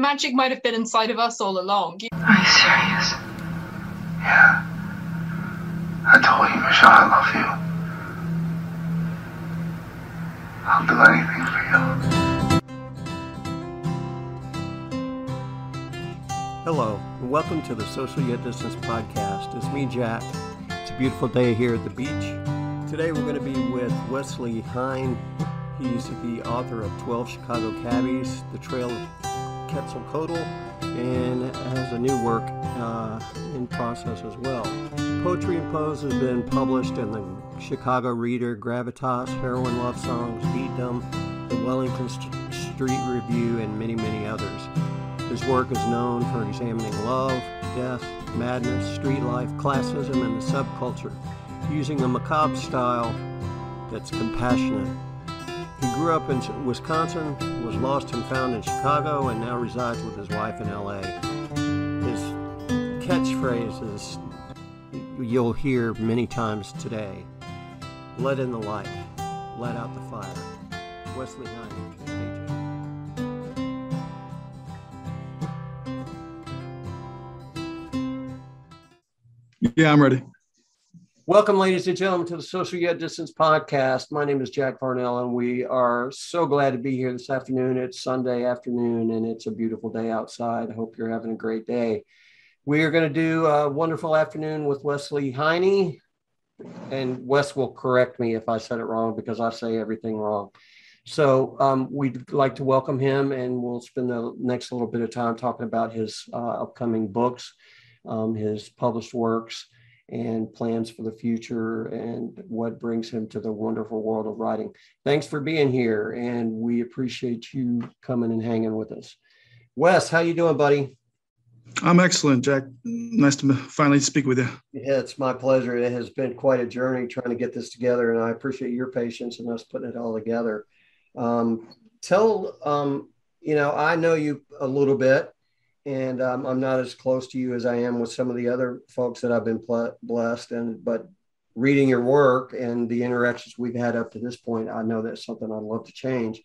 the magic might have been inside of us all along. Are you serious? Yeah. I told you, Michelle, I love you. I'll do anything for you. Hello, and welcome to the Social Yet Distance podcast. It's me, Jack. It's a beautiful day here at the beach. Today we're going to be with Wesley Hine. He's the author of 12 Chicago Cabbies, The Trail of Quetzalcoatl, and has a new work uh, in process as well. Poetry and Pose has been published in the Chicago Reader, Gravitas, Heroin Love Songs, Beat Beatdom, the Wellington St- Street Review, and many, many others. His work is known for examining love, death, madness, street life, classism, and the subculture, using a macabre style that's compassionate he grew up in Wisconsin, was lost and found in Chicago, and now resides with his wife in LA. His catchphrase is you'll hear many times today let in the light, let out the fire. Wesley Yeah, I'm ready. Welcome, ladies and gentlemen, to the Social Yet Distance podcast. My name is Jack Parnell, and we are so glad to be here this afternoon. It's Sunday afternoon, and it's a beautiful day outside. I hope you're having a great day. We are going to do a wonderful afternoon with Wesley Heine, and Wes will correct me if I said it wrong because I say everything wrong. So um, we'd like to welcome him, and we'll spend the next little bit of time talking about his uh, upcoming books, um, his published works and plans for the future and what brings him to the wonderful world of writing. Thanks for being here, and we appreciate you coming and hanging with us. Wes, how you doing, buddy? I'm excellent, Jack. Nice to finally speak with you. Yeah, it's my pleasure. It has been quite a journey trying to get this together, and I appreciate your patience and us putting it all together. Um, tell, um, you know, I know you a little bit, and um, I'm not as close to you as I am with some of the other folks that I've been pl- blessed. And but reading your work and the interactions we've had up to this point, I know that's something I'd love to change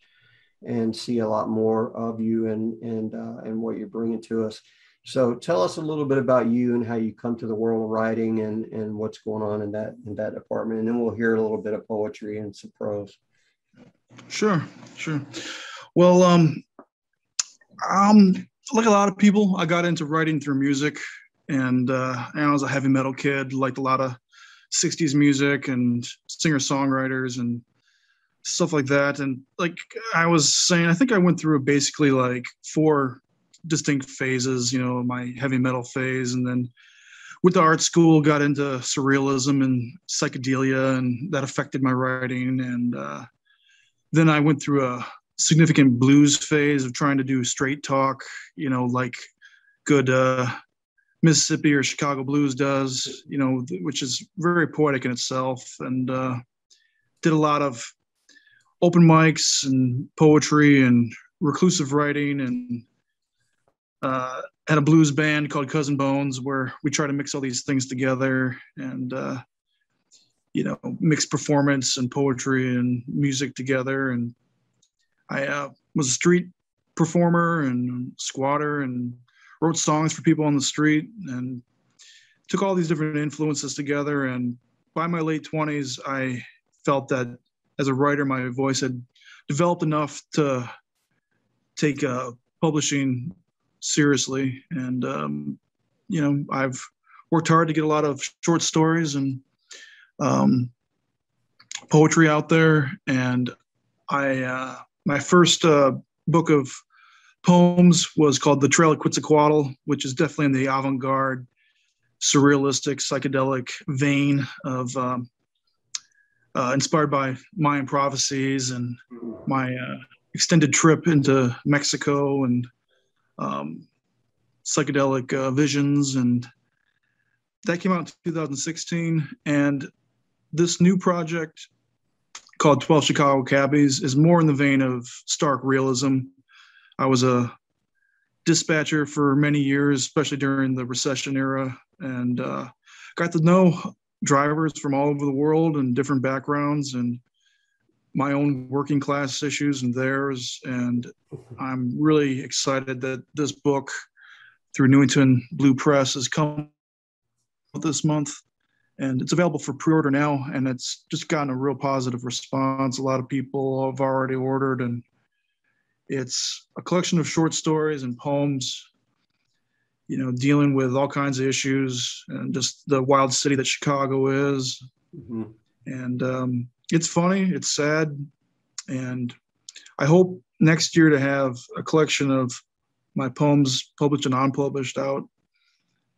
and see a lot more of you and and uh, and what you're bringing to us. So tell us a little bit about you and how you come to the world of writing and and what's going on in that in that department, and then we'll hear a little bit of poetry and some prose. Sure, sure. Well, um, um, like a lot of people, I got into writing through music, and uh, and I was a heavy metal kid, liked a lot of '60s music and singer songwriters and stuff like that. And like I was saying, I think I went through basically like four distinct phases. You know, my heavy metal phase, and then with the art school, got into surrealism and psychedelia, and that affected my writing. And uh, then I went through a significant blues phase of trying to do straight talk, you know, like good uh, Mississippi or Chicago blues does, you know, which is very poetic in itself. And uh, did a lot of open mics and poetry and reclusive writing and uh, had a blues band called Cousin Bones where we try to mix all these things together and uh, you know mix performance and poetry and music together and I uh, was a street performer and squatter and wrote songs for people on the street and took all these different influences together. And by my late 20s, I felt that as a writer, my voice had developed enough to take uh, publishing seriously. And, um, you know, I've worked hard to get a lot of short stories and um, poetry out there. And I, uh, my first uh, book of poems was called The Trail of Quetzalcoatl, which is definitely in the avant garde, surrealistic, psychedelic vein of um, uh, inspired by Mayan prophecies and my uh, extended trip into Mexico and um, psychedelic uh, visions. And that came out in 2016. And this new project called 12 Chicago Cabbies is more in the vein of stark realism. I was a dispatcher for many years, especially during the recession era, and uh, got to know drivers from all over the world and different backgrounds and my own working class issues and theirs. And I'm really excited that this book through Newington Blue Press has come out this month. And it's available for pre order now. And it's just gotten a real positive response. A lot of people have already ordered. And it's a collection of short stories and poems, you know, dealing with all kinds of issues and just the wild city that Chicago is. Mm-hmm. And um, it's funny, it's sad, and I hope next year to have a collection of my poems published and unpublished out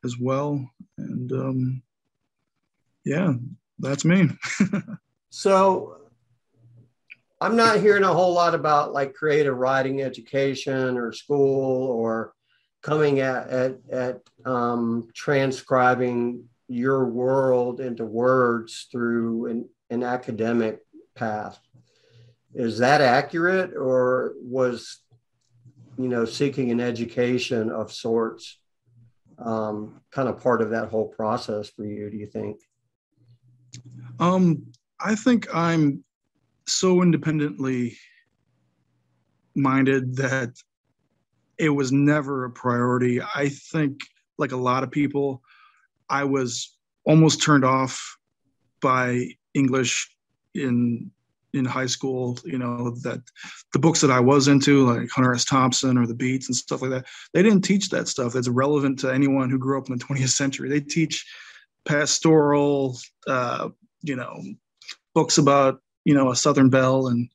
as well. And um, yeah, that's me. so I'm not hearing a whole lot about like creative writing education or school or coming at at, at um, transcribing your world into words through an an academic path. Is that accurate, or was you know seeking an education of sorts um, kind of part of that whole process for you? Do you think? Um, I think I'm so independently minded that it was never a priority. I think, like a lot of people, I was almost turned off by English in in high school, you know, that the books that I was into, like Hunter S. Thompson or the Beats and stuff like that, they didn't teach that stuff that's relevant to anyone who grew up in the 20th century. They teach pastoral, uh, you know, books about, you know, a Southern Belle and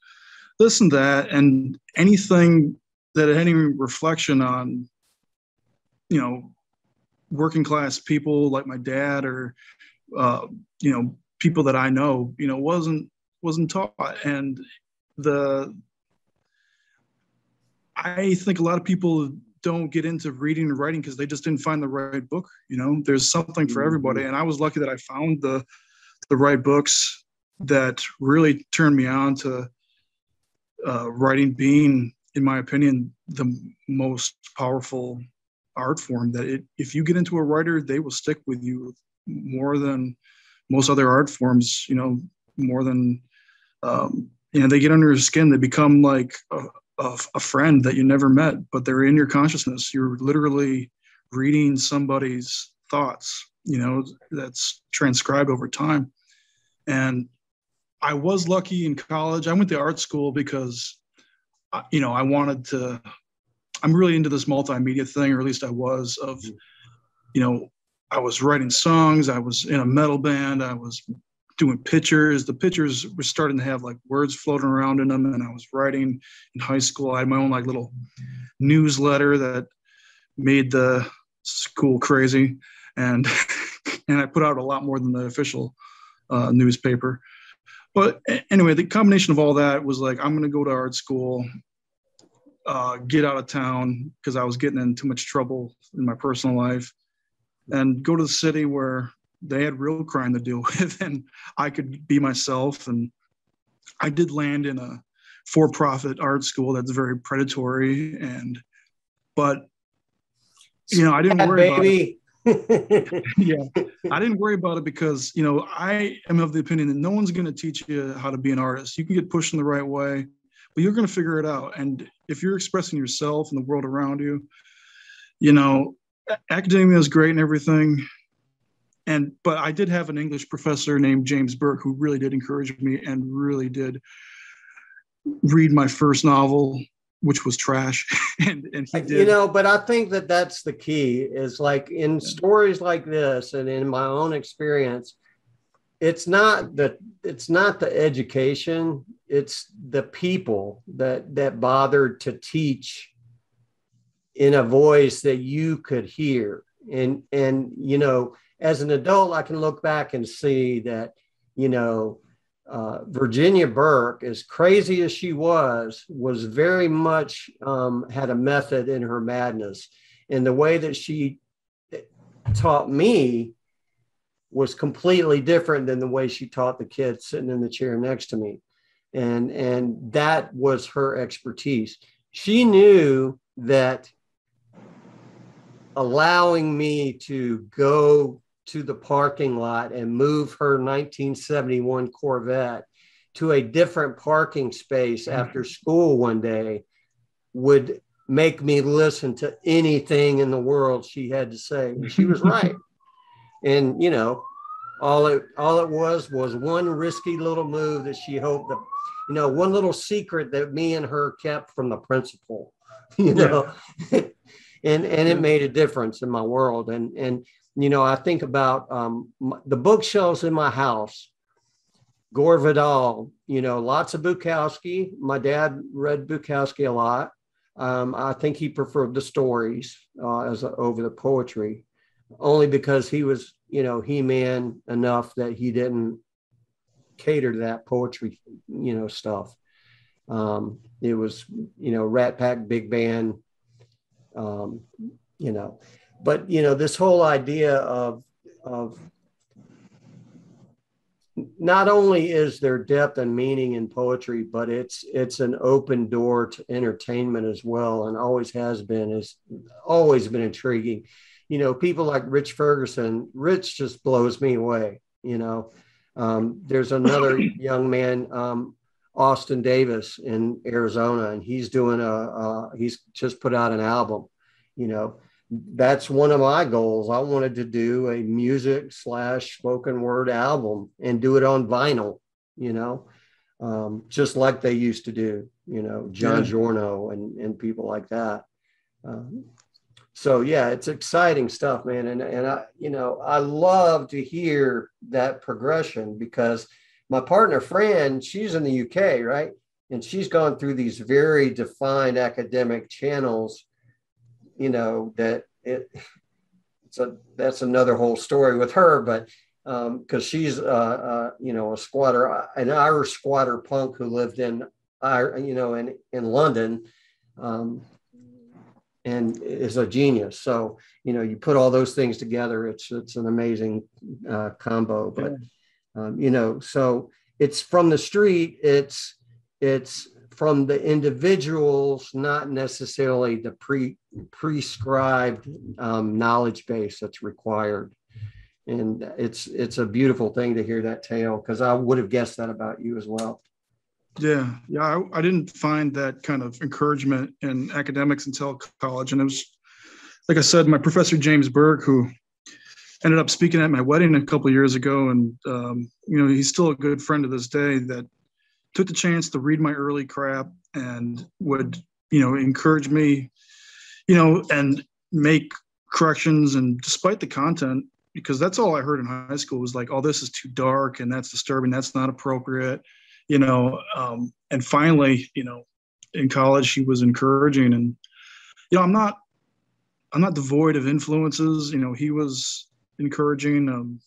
this and that, and anything that had any reflection on, you know, working class people like my dad or, uh, you know, people that I know, you know, wasn't wasn't taught. And the I think a lot of people don't get into reading and writing because they just didn't find the right book. You know, there's something for everybody. Mm-hmm. And I was lucky that I found the the right books that really turned me on to uh, writing being, in my opinion, the most powerful art form that it, if you get into a writer, they will stick with you more than most other art forms, you know, more than, um, you know, they get under your skin. They become like a, a, a friend that you never met, but they're in your consciousness. You're literally reading somebody's thoughts, you know, that's transcribed over time. And I was lucky in college. I went to art school because, you know, I wanted to, I'm really into this multimedia thing, or at least I was, of, mm-hmm. you know, I was writing songs. I was in a metal band. I was doing pictures. The pictures were starting to have like words floating around in them, and I was writing in high school. I had my own like little newsletter that made the school crazy, and and I put out a lot more than the official uh, newspaper. But anyway, the combination of all that was like I'm going to go to art school, uh, get out of town because I was getting in too much trouble in my personal life and go to the city where they had real crime to deal with and I could be myself. And I did land in a for profit art school that's very predatory. And, but, you know, I didn't worry baby. about it. yeah, I didn't worry about it because, you know, I am of the opinion that no one's going to teach you how to be an artist. You can get pushed in the right way, but you're going to figure it out. And if you're expressing yourself and the world around you, you know, academia is great and everything and but i did have an english professor named james burke who really did encourage me and really did read my first novel which was trash. And and he uh, did you know but i think that that's the key is like in stories like this and in my own experience it's not the it's not the education it's the people that that bothered to teach in a voice that you could hear. And and you know as an adult i can look back and see that you know uh, virginia burke as crazy as she was was very much um, had a method in her madness. And the way that she taught me was completely different than the way she taught the kid sitting in the chair next to me. And and that was her expertise. She knew that allowing me to go to the parking lot and move her 1971 Corvette to a different parking space Mm-hmm. after school one day would make me listen to anything in the world she had to say. She was right. And you know, all it all it was was one risky little move that she hoped that you know one little secret that me and her kept from the principal you know and and it made a difference in my world and and you know i think about um, the bookshelves in my house gore vidal you know lots of bukowski. My dad read bukowski a lot. Um, i think he preferred the stories uh, as a, over the poetry only because he was you know he-man enough that he didn't cater to that poetry you know stuff. Um, it was you know rat pack big band um, you know but you know this whole idea of of not only is there depth and meaning in poetry but it's it's an open door to entertainment as well and always has been is always been intriguing. You know people like rich ferguson rich just blows me away you know. Um, there's another young man um, austin davis in arizona and he's doing a uh, he's just put out an album you know that's one of my goals. I wanted to do a music slash spoken word album and do it on vinyl, you know, um, just like they used to do, you know, John Yeah. Giorno and, and people like that. Um, so yeah, it's exciting stuff, man. And, and I, you know, I love to hear that progression because my partner Fran, she's in the UK, right? And she's gone through these very defined academic channels you know that it so that's another whole story with her but um because she's uh, uh you know a squatter an irish squatter punk who lived in I you know in in london um and is a genius. So you know you put all those things together it's it's an amazing uh combo but um, you know so it's from the street it's it's from the individuals not necessarily the pre prescribed um, knowledge base that's required and it's it's a beautiful thing to hear that tale because i would have guessed that about you as well Yeah, yeah. I, I didn't find that kind of encouragement in academics until college, and it was, like I said, my professor James Berg, who ended up speaking at my wedding a couple years ago, and um, you know he's still a good friend to this day. That took the chance to read my early crap and would you know encourage me, you know, and make corrections. And despite the content, because that's all I heard in high school was like, "Oh, this is too dark, and that's disturbing. That's not appropriate." you know um, and finally you know in college he was encouraging and you know i'm not i'm not devoid of influences you know he was encouraging um,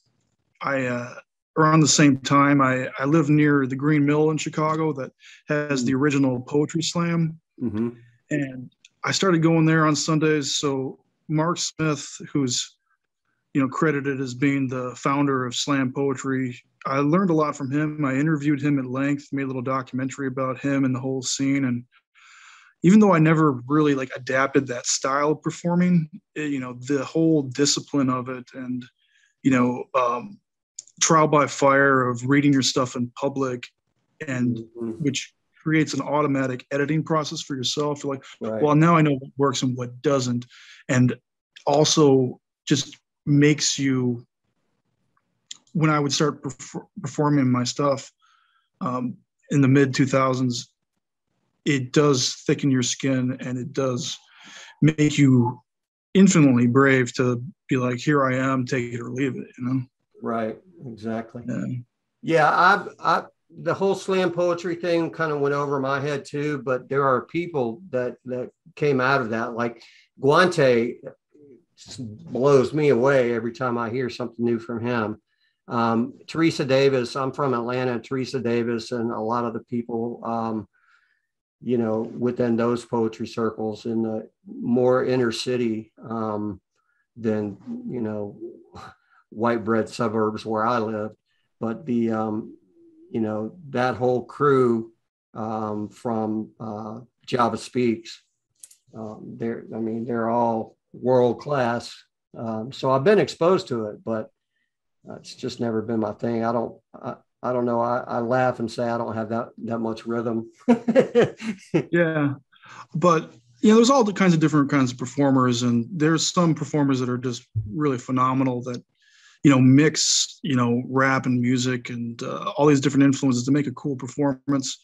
i uh, around the same time i i live near the green mill in chicago that has the original poetry slam. Mm-hmm. and i started going there on sundays. So marc smith who's you know credited as being the founder of slam poetry i learned a lot from him. I interviewed him at length made a little documentary about him and the whole scene. And even though i never really like adapted that style of performing it, you know the whole discipline of it and you know um, trial by fire of reading your stuff in public and Mm-hmm. which creates an automatic editing process for yourself. You're like right. well now i know what works and what doesn't. And also just makes you when i would start perfor- performing my stuff um, in the mid 2000s it does thicken your skin and it does make you infinitely brave to be like here i am take it or leave it you know? Right exactly and Yeah, I, I, the whole slam poetry thing kind of went over my head too. But there are people that that came out of that, like Guante, blows me away every time I hear something new from him. Um, Theresa Davis, I'm from Atlanta. Theresa Davis, and a lot of the people, um, you know, within those poetry circles in the more inner city um, than you know white bread suburbs where I live but the um, you know that whole crew um, from uh, Java Speaks, um, they're I mean they're all world class. Um, so I've been exposed to it, but it's just never been my thing. I don't I, I don't know. I, I laugh and say I don't have that that much rhythm. yeah, but you know, there's all the kinds of different kinds of performers, and there's some performers that are just really phenomenal that you know mix you know rap and music and uh, all these different influences to make a cool performance.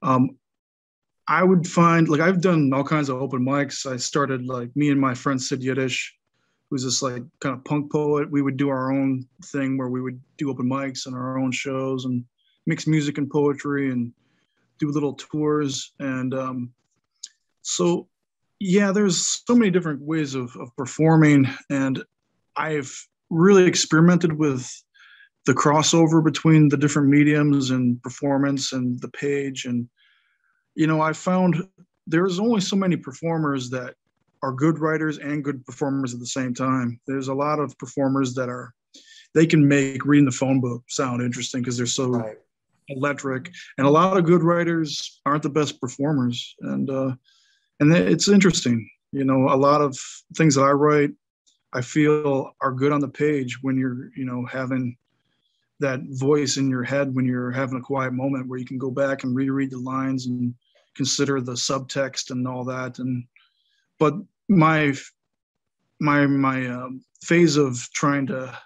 Um, I would find like I've done all kinds of open mics. I started like me and my friend Sid Yiddish who's this like kind of punk poet. We would do our own thing where we would do open mics and our own shows and mix music and poetry and do little tours. And um, so, yeah, there's so many different ways of, of performing. And I've really experimented with the crossover between the different mediums and performance and the page. And, you know, I found there's only so many performers that are good writers and good performers at the same time. There's a lot of performers that are they can make reading the phone book sound interesting because they're so right. electric, and a lot of good writers aren't the best performers, and uh, and it's interesting. You know, a lot of things that I write, I feel are good on the page when you're you know having that voice in your head when you're having a quiet moment where you can go back and reread the lines and consider the subtext and all that. And but my my my um, phase of trying to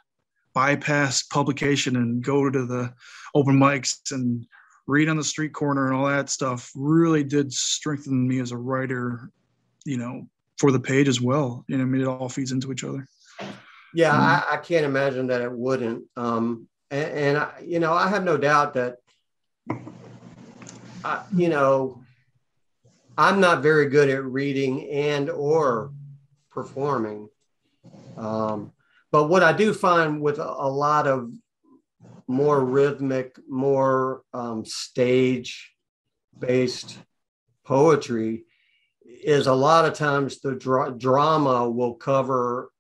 bypass publication and go to the open mics and read on the street corner and all that stuff really did strengthen me as a writer you know for the page as well you know i mean it all feeds into each other yeah um, I, I, can't imagine that it wouldn't um and, and I, you know i have no doubt that I, you know I'm not very good at reading and or performing. Um, but what I do find with a, a lot of more rhythmic, more um, stage based poetry is a lot of times the dra- drama will cover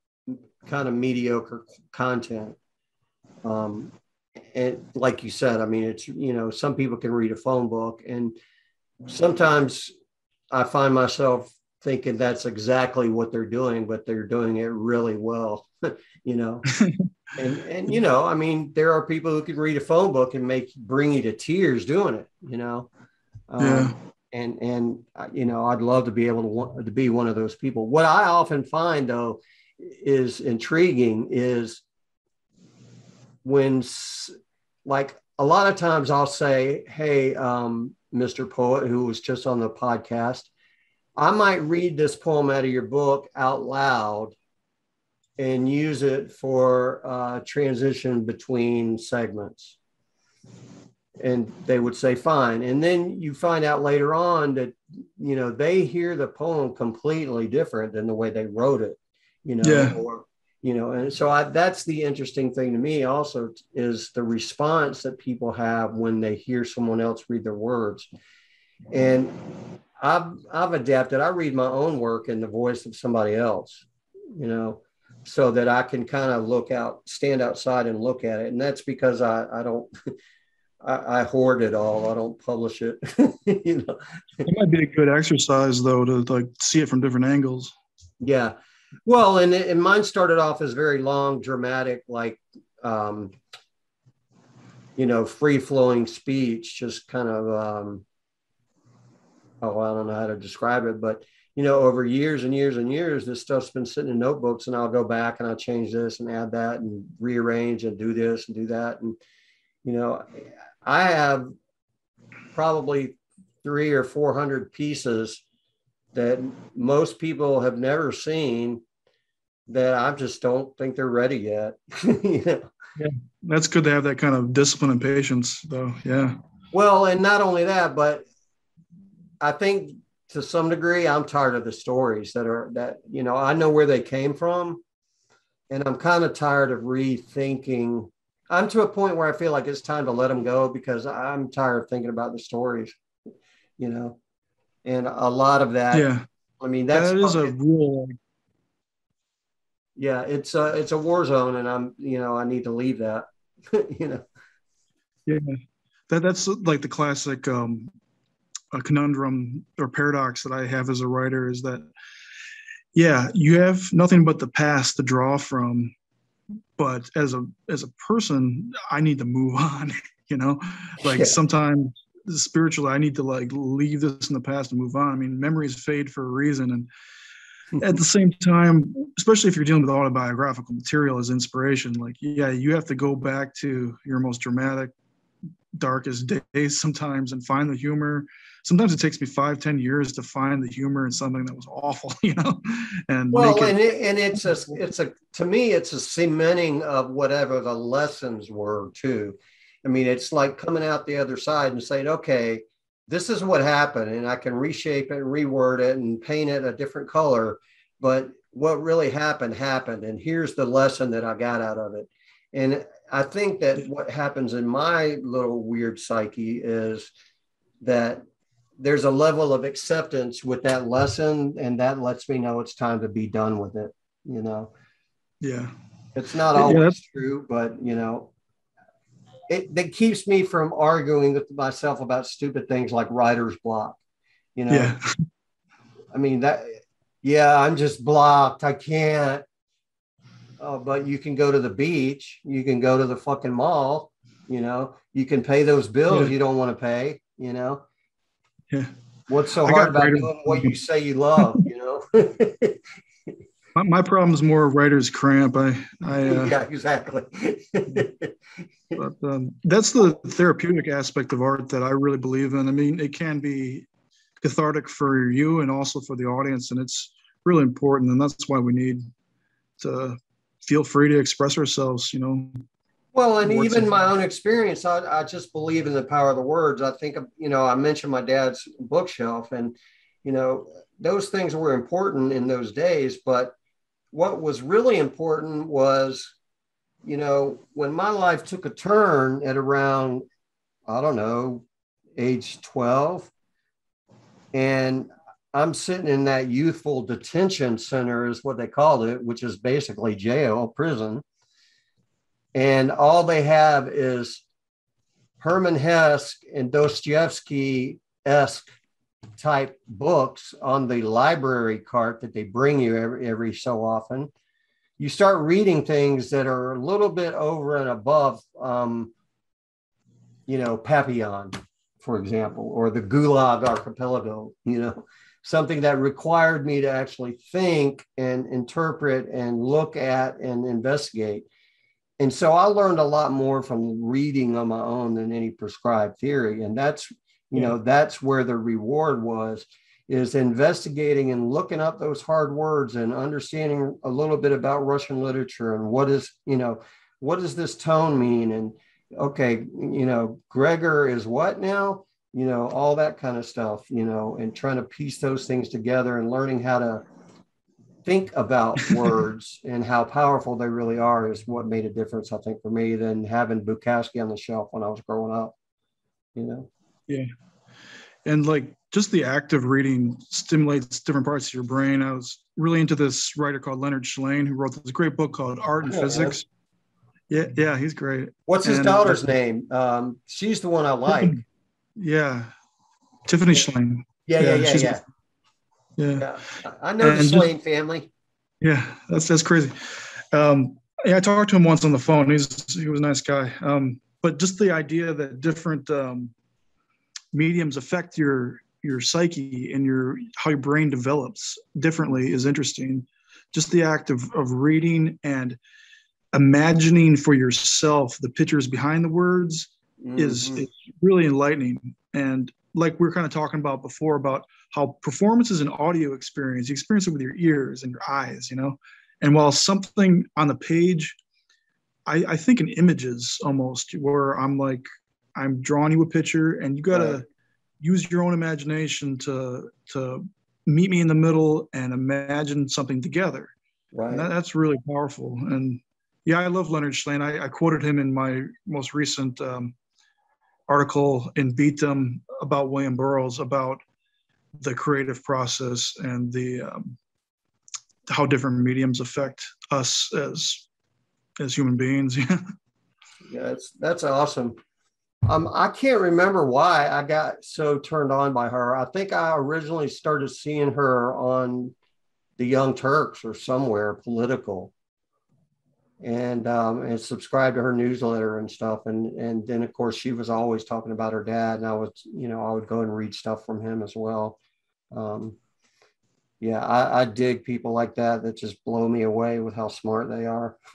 kind of mediocre content. Um, and like you said, I mean, it's, you know, some people can read a phone book and sometimes I find myself thinking that's exactly what they're doing, but they're doing it really well, you know. and and you know, I mean, there are people who can read a phone book and make bring you to tears doing it, you know. Um, yeah. And and uh, you know, I'd love to be able to want to be one of those people. What I often find though is intriguing is when like a lot of times I'll say, "Hey, um, Mr. Poet, who was just on the podcast, I might read this poem out of your book out loud and use it for uh, transition between segments. And they would say, fine. And then you find out later on that, you know, they hear the poem completely different than the way they wrote it, you know, yeah. or, you know, and so I, that's the interesting thing to me also is the response that people have when they hear someone else read their words. And I've I've adapted. I read my own work in the voice of somebody else, you know, so that I can kind of look out, stand outside and look at it. And that's because I I don't I, I hoard it all. I don't publish it. you know, it might be a good exercise though to like see it from different angles. Yeah, well, and and mine started off as very long, dramatic, like um, you know, free flowing speech, just kind of um, oh, I don't know how to describe it, but you know, over years and years and years, this stuff's been sitting in notebooks, and I'll go back and I'll change this and add that and rearrange and do this and do that. And, you know, I have probably three or 400 pieces that most people have never seen that I just don't think they're ready yet. you know? Yeah, that's good to have that kind of discipline and patience, though. Yeah. Well, and not only that, but I think to some degree, I'm tired of the stories that are that you know I know where they came from, and I'm kind of tired of rethinking. I'm to a point where I feel like it's time to let them go because I'm tired of thinking about the stories, you know, and a lot of that. Yeah, I mean that's that is a real. Yeah, it's a it's a war zone, and I'm you know I need to leave that, you know. Yeah, that that's like the classic um, a conundrum or paradox that I have as a writer is that, yeah, you have nothing but the past to draw from, but as a as a person, I need to move on. you know, like Yeah. sometimes spiritually, I need to like leave this in the past and move on. I mean, memories fade for a reason. And hmm. at the same time, especially if you're dealing with autobiographical material as inspiration, like, yeah, you have to go back to your most dramatic, darkest days sometimes and find the humor. Sometimes it takes me five, ten years to find the humor in something that was awful, you know, and Well, it and it, and it's a it's a to me it's a cementing of whatever the lessons were too. I mean, it's like coming out the other side and saying, okay, this is what happened, and I can reshape it and reword it and paint it a different color. But what really happened happened, and here's the lesson that I got out of it. And I think that what happens in my little weird psyche is that there's a level of acceptance with that lesson, and that lets me know it's time to be done with it. You know, yeah. it's not always that's- true, but you know, it that keeps me from arguing with myself about stupid things like writer's block. You know, Yeah. I mean that. Yeah, I'm just blocked. I can't. Oh, but you can go to the beach. You can go to the fucking mall. You know, you can pay those bills Yeah. you don't want to pay. You know, Yeah. what's so hard about writer's- doing what you say you love? You know. My, my problem is more writer's cramp. I, I, uh, yeah, exactly. but um, that's the therapeutic aspect of art that I really believe in. I mean, it can be cathartic for you and also for the audience, and it's really important. And that's why we need to feel free to express ourselves. You know, Well, and Words even my own experience, I, I just believe in the power of the words. I think, you know, I mentioned my dad's bookshelf, and, you know, those things were important in those days. But what was really important was, you know, when my life took a turn at around, I don't know, age 12, and I'm sitting in that youthful detention center, is what they called it, which is basically jail, prison and all they have is Hermann Hesse and Dostoevsky esque type books on the library cart that they bring you every, every so often. You start reading things that are a little bit over and above, um, you know, Papillon, for example, or the Gulag Archipelago, you know, something that required me to actually think and interpret and look at and investigate and so I learned a lot more from reading on my own than any prescribed theory. And that's, you know, that's where the reward was is investigating and looking up those hard words and understanding a little bit about Russian literature and what is, you know, what does this tone mean? And okay, you know, Gregor is what now? You know, all that kind of stuff, you know, and trying to piece those things together and learning how to think about words and how powerful they really are is what made a difference, I think, for me than having Bukowski on the shelf when I was growing up. You know, Yeah. and like just the act of reading stimulates different parts of your brain. I was really into this writer called Leonard Shlain who wrote this great book called Art and Yeah, Physics. Yeah, yeah, he's great. what's his And- uh, daughter's name? Um, she's the one I like. Yeah, Tiffany. Shlain. Yeah, yeah, Yeah, yeah, she's- yeah. Yeah. yeah. I know the And just- Shlain family. Yeah, that's that's crazy. Um, yeah, I talked to him once on the phone. He's he was a nice guy. Um, but just the idea that different um, mediums affect your your psyche and your how your brain develops differently is interesting. Just the act of of reading and imagining for yourself the pictures behind the words is, Mhm. is really enlightening. And like we are kind of talking about before about how performance is an audio experience. You experience it with your ears and your eyes, you know. And while something on the page, I, I think in images almost where I'm like, I'm drawing you a picture and you gotta Right. use your own imagination to to meet me in the middle and imagine something together. right. And that, that's really powerful. And yeah, I love Leonard Shlain. I, I quoted him in my most recent um, article in them about William Burroughs about the creative process and the um, how different mediums affect us as as human beings. Yeah, that's that's awesome. Um, I can't remember why I got so turned on by her. I think I originally started seeing her on the Young Turks or somewhere political. And um, and subscribed to her newsletter and stuff. And and then of course she was always talking about her dad, and I would you know I would go and read stuff from him as well. Um, yeah, I, I dig people like that that just blow me away with how smart they are.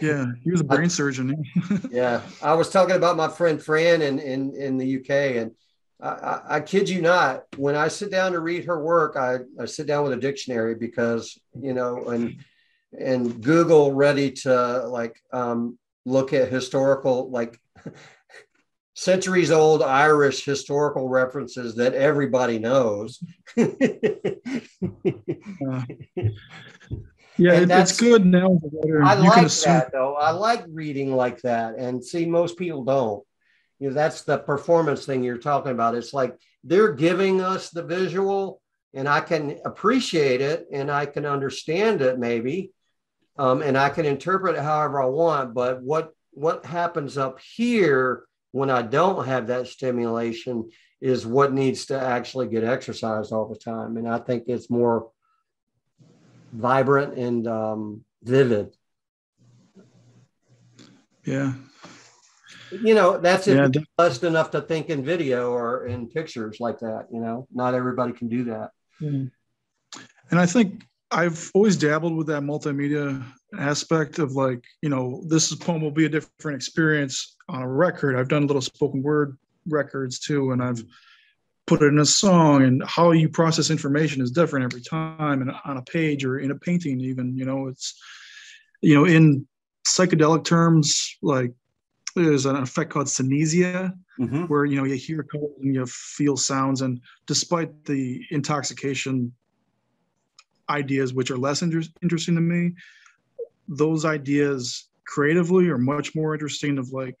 yeah, he was a brain surgeon. yeah, I was talking about my friend Fran in in, in the UK, and I, I, I, kid you not, when I sit down to read her work, I, I sit down with a dictionary because you know, and and Google ready to like um, look at historical like centuries old Irish historical references that everybody knows. yeah, it, it's good now. I you like that though. I like reading like that, and see, most people don't. You know, that's the performance thing you're talking about. It's like they're giving us the visual, and I can appreciate it, and I can understand it maybe, um, and I can interpret it however I want. But what what happens up here when I don't have that stimulation is what needs to actually get exercised all the time. And I think it's more vibrant and um, vivid. Yeah. You know, that's yeah. blessed enough to think in video or in pictures like that. You know, not everybody can do that. Yeah. And I think I've always dabbled with that multimedia aspect of like, you know, this poem will be a different experience on a record. I've done a little spoken word records too, and I've put it in a song. And how you process information is different every time, and on a page or in a painting, even. You know, it's, you know, in psychedelic terms, like there's an effect called synesthesia, mm-hmm. where you know you hear colors and you feel sounds, and despite the intoxication ideas which are less inter- interesting to me those ideas creatively are much more interesting of like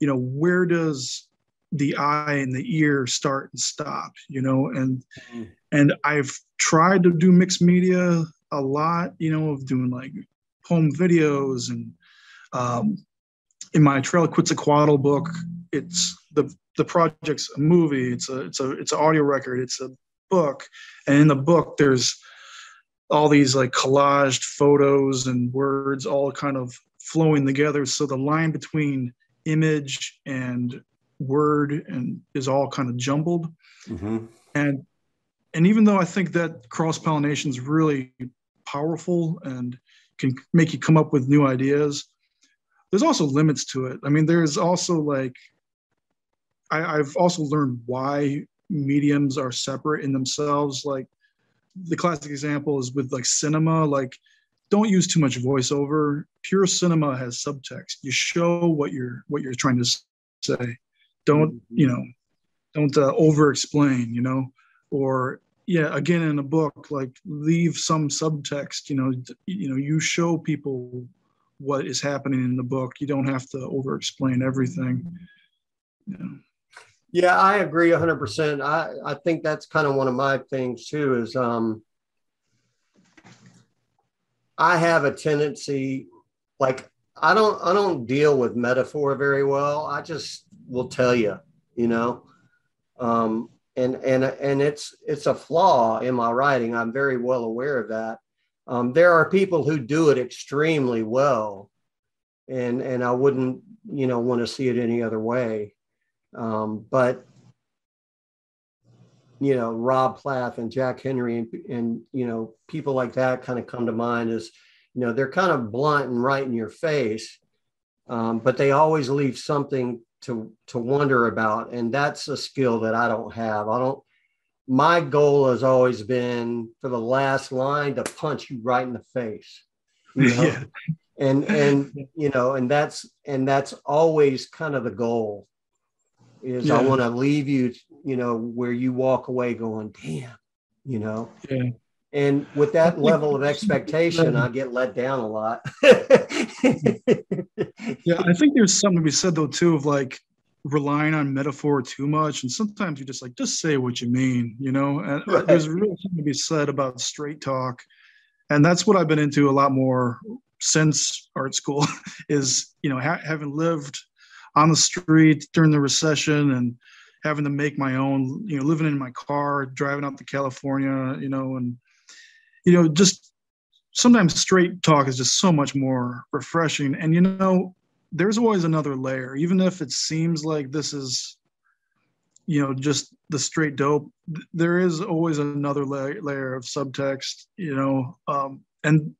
you know where does the eye and the ear start and stop you know and mm-hmm. and i've tried to do mixed media a lot you know of doing like home videos and um, in my trail quetzalcoatl book it's the the project's a movie it's a it's a it's an audio record it's a book and in the book there's all these like collaged photos and words all kind of flowing together. So the line between image and word and is all kind of jumbled. Mm-hmm. and and even though i think that cross pollination is really powerful and can make you come up with new ideas there's also limits to it. I mean there's also like I, i've also learned why mediums are separate in themselves. Like the classic example is with like cinema like don't use too much voiceover. Pure cinema has subtext. You show what you're what you're trying to say. Don't mm-hmm. you know don't uh, over explain you know? Or yeah again in a book like leave some subtext you know you know you show people what is happening in the book. You don't have to over explain everything yeah yeah, I agree 100%. I, I think that's kind of one of my things too is um, I have a tendency like I don't I don't deal with metaphor very well. I just will tell you, you know. Um, and and and it's it's a flaw in my writing. I'm very well aware of that. Um, there are people who do it extremely well, and and I wouldn't you know want to see it any other way. Um, but you know, Rob Plath and Jack Henry and, and you know people like that kind of come to mind as you know they're kind of blunt and right in your face, um, but they always leave something to to wonder about, and that's a skill that I don't have. I don't. My goal has always been for the last line to punch you right in the face. You know? yeah. And and you know, and that's and that's always kind of the goal is yeah. I want to leave you, you know, where you walk away going, damn, you know. Yeah. And with that level of expectation, I get let down a lot. yeah, I think there's something to be said though too of like relying on metaphor too much, and sometimes you just like just say what you mean, you know. And uh, right. there's really something to be said about straight talk, and that's what I've been into a lot more since art school. Is you know ha- having lived on the street during the recession and having to make my own, you know, living in my car, driving out to California, you know, and, you know, just sometimes straight talk is just so much more refreshing. And you know, there's always another layer, even if it seems like this is, you know, just the straight dope. There is always another la- layer of subtext, you know, um, and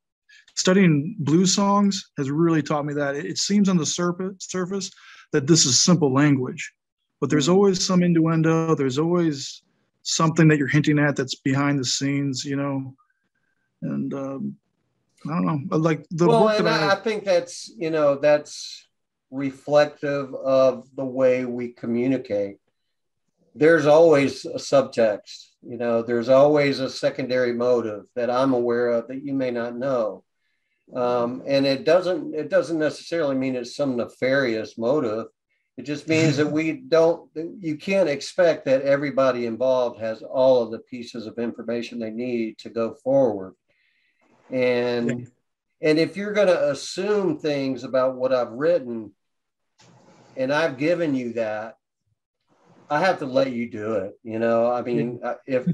studying blues songs has really taught me that. It seems on the surface surface that this is simple language but there's mm. always some innuendo. There's always something that you're hinting at that's behind the scenes you know? And um, i don't know. Like the well and I, I think that's you know that's reflective of the way we communicate. There's always a subtext you know? There's always a secondary motive that i'm aware of that you may not know um, and it doesn't it doesn't necessarily mean it's some nefarious motive. It just means that we don't you can't expect that everybody involved has all of the pieces of information they need to go forward. And and if you're going to assume things about what i've written and i've given you that i have to let you do it you know? I mean if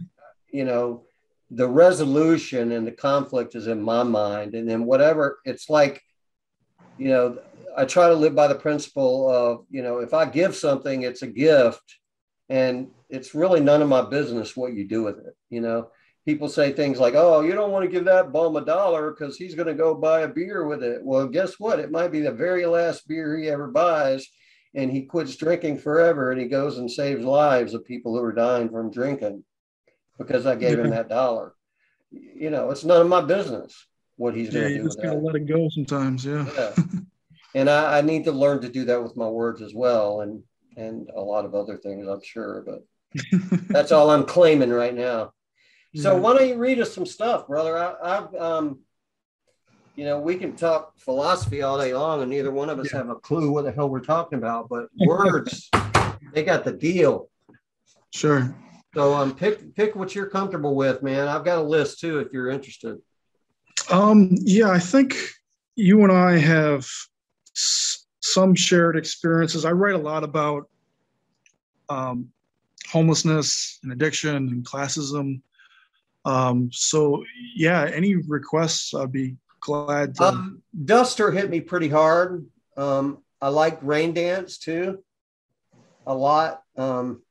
you know the resolution and the conflict is in my mind. And then whatever it's like you know i try to live by the principle of you know if i give something it's a gift. And it's really none of my business what you do with it you know. People say things like oh you don't want to give that bum a dollar because he's going to go buy a beer with it. Well guess what? It might be the very last beer he ever buys and he quits drinking forever and he goes and saves lives of people who are dying from drinking because I gave him that dollar. You know, it's none of my business what he's yeah, going to do. You just gotta let it go sometimes. Yeah. yeah. and I, I, need to learn to do that with my words as well, and and a lot of other things, I'm sure. But that's all I'm claiming right now. So yeah. why don't you read us some stuff, brother? I, have um, you know, we can talk philosophy all day long, and neither one of us yeah. have a clue what the hell we're talking about. But words, they got the deal. Sure. So um, pick pick what you're comfortable with, man. I've got a list too if you're interested. Um, yeah, I think you and I have s- some shared experiences. I write a lot about um, homelessness and addiction and classism. Um, so yeah, any requests, I'd be glad to. Um, Duster hit me pretty hard. Um, I like Rain Dance too, a lot. Um,